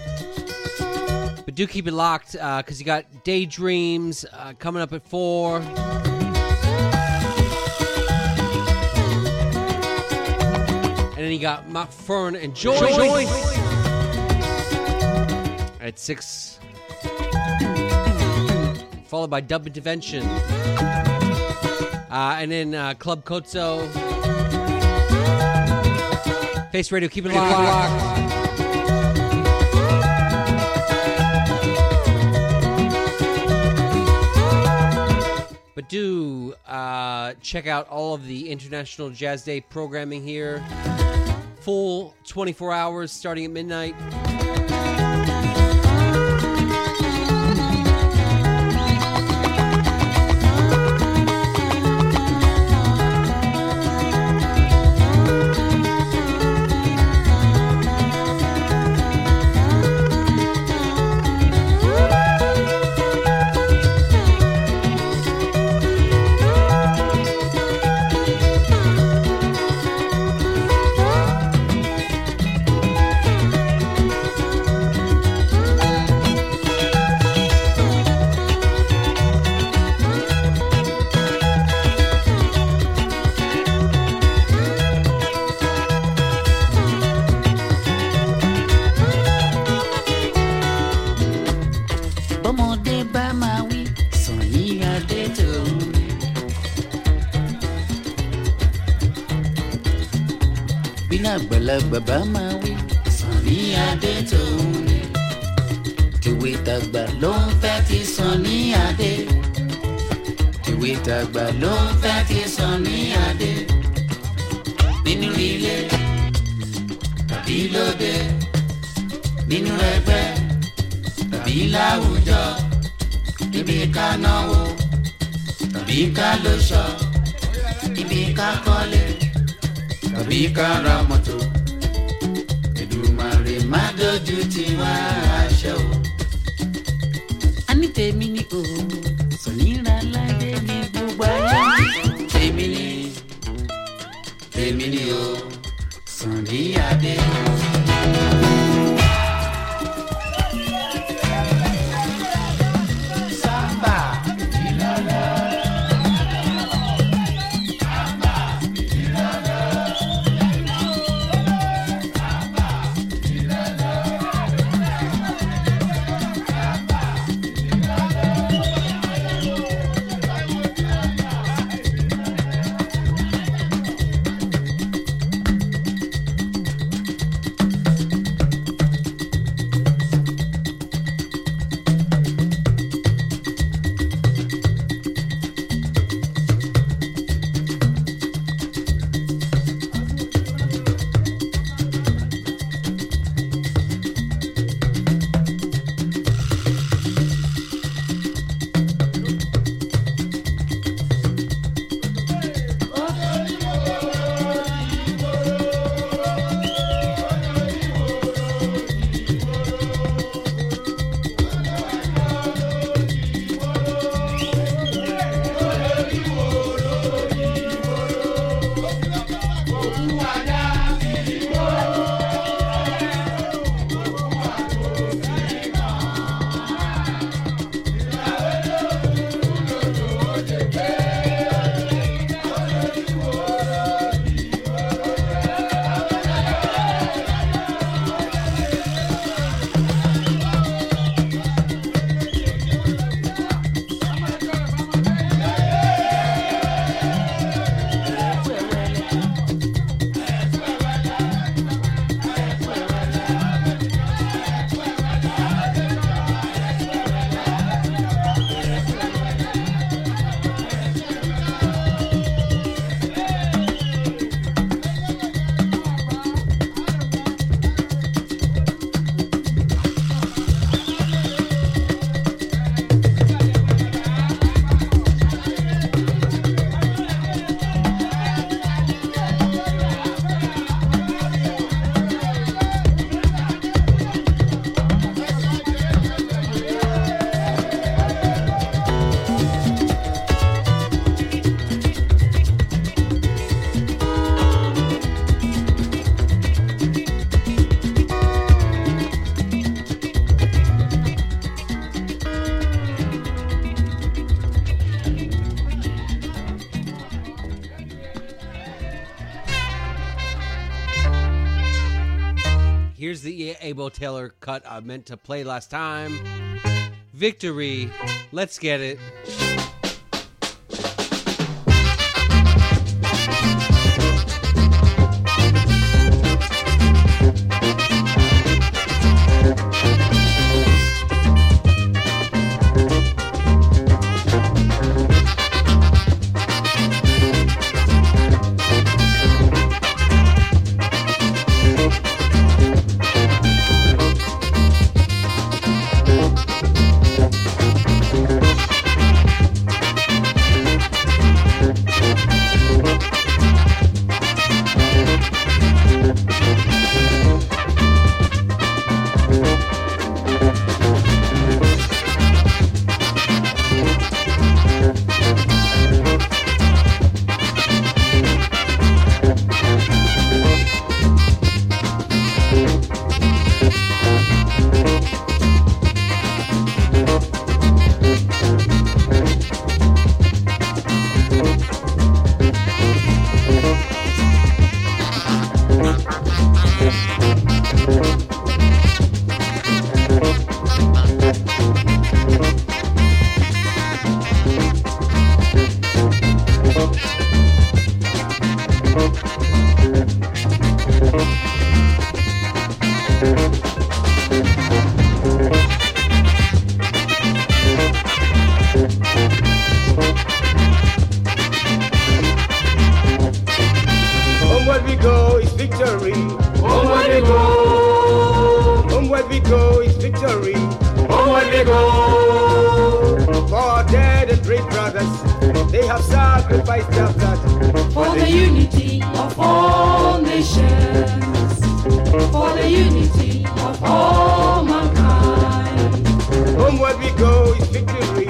But do keep it locked because you got Daydreams uh, coming up at 4. And then you got Mark Fern and Joy. At 6. Followed by Dub Intervention. Uh, and then uh, Club Kotso. Face Radio, keep it locked. But do uh, check out all of the International Jazz Day programming here. Full 24 hours starting at midnight. Ebo Taylor cut I meant to play last time. Victory. Let's get it. Victory. Onward we go. Onward we go is victory. Onward we go. For our dead and brave brothers, they have sacrificed their blood For the unity of all nations. For the unity of all mankind. Onward we go is victory.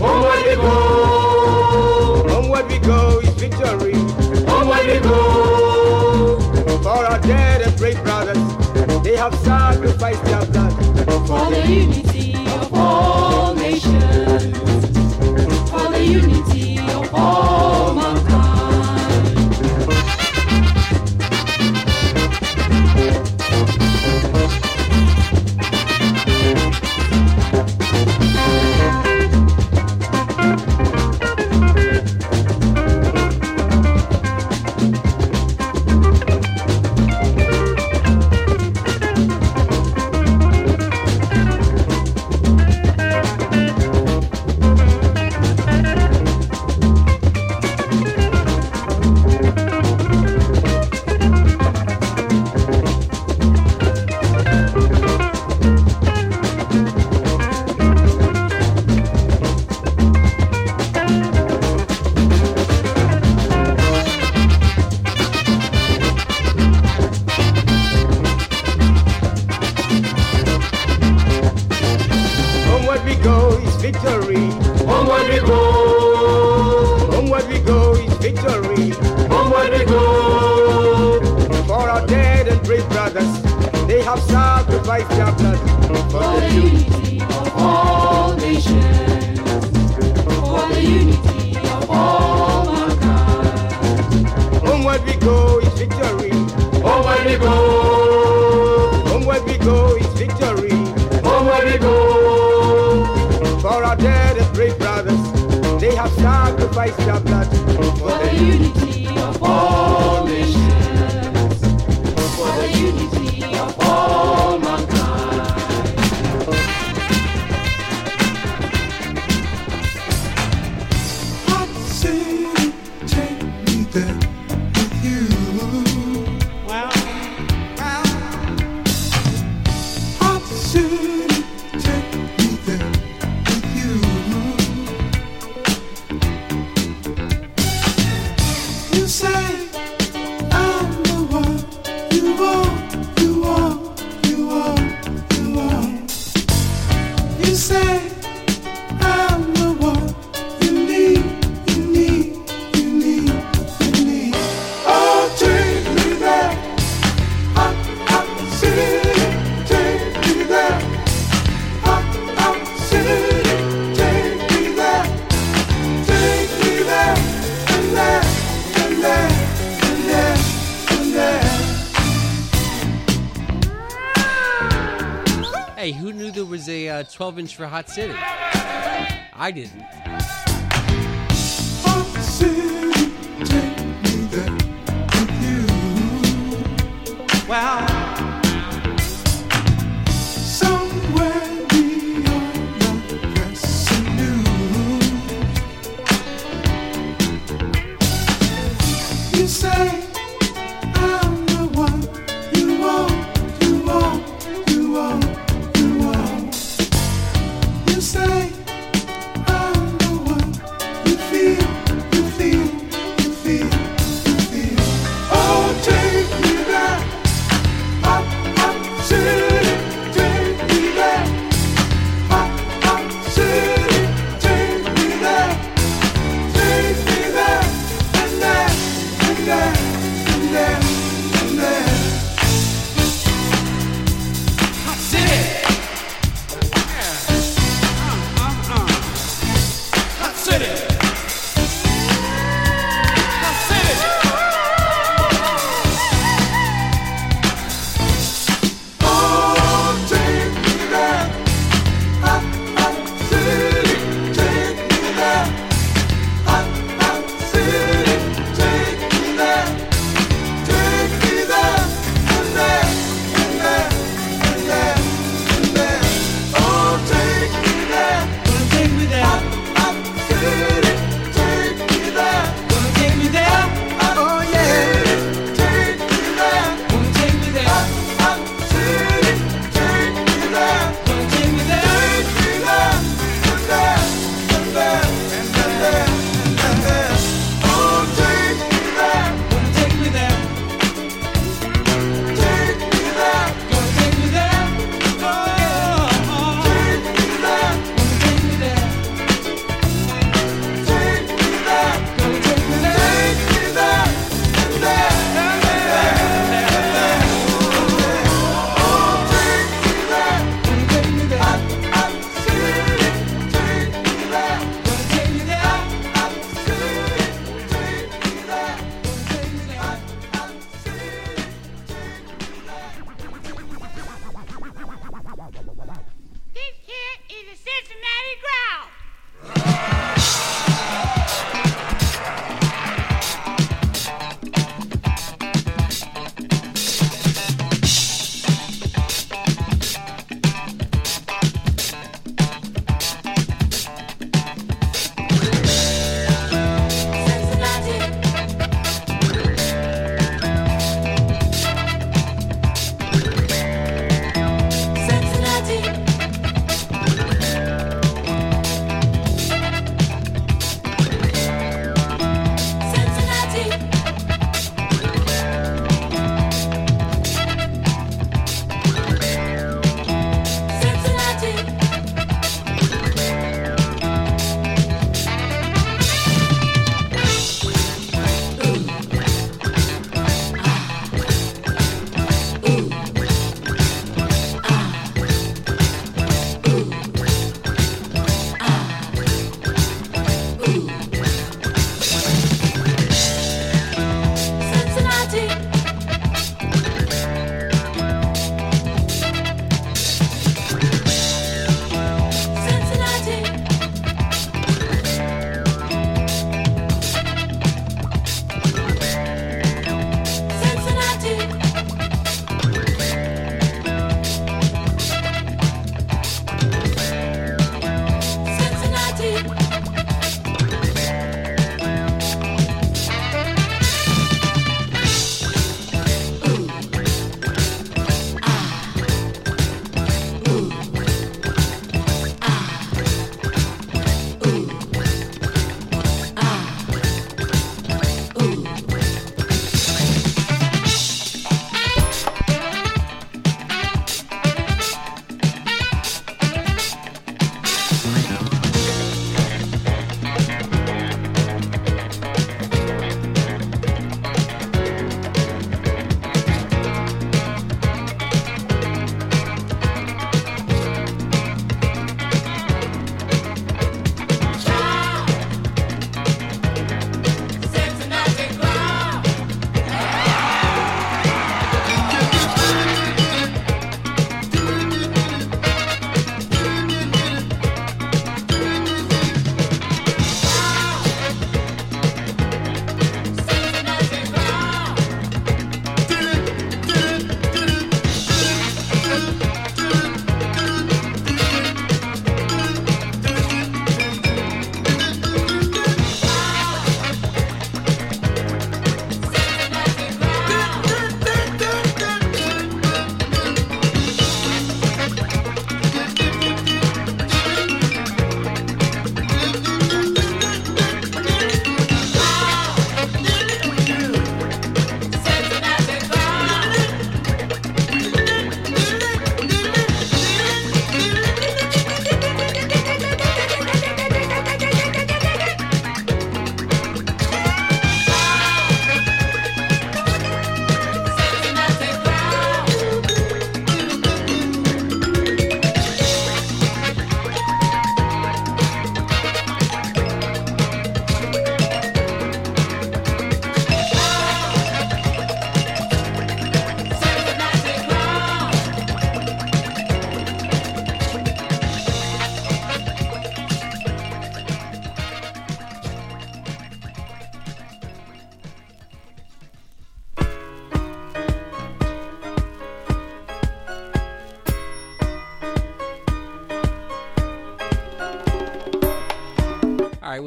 Onward we go. Onward we go is victory. Onward we go dead and brothers. They have sacrificed their blood for the unity of all nations. For the unity. ovens for Hot City. I didn't.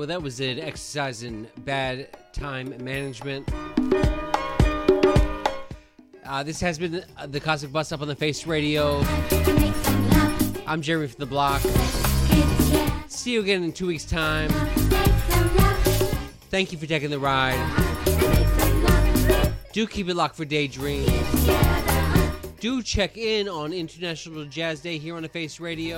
Well, that was an exercise in bad time management. Uh, this has been the Cosmic Bus Stop on the Face Radio. I'm Jeremy from the Block. See you again in two weeks' time. Thank you for taking the ride. Do keep it locked for Daydream. Do check in on International Jazz Day here on the Face Radio.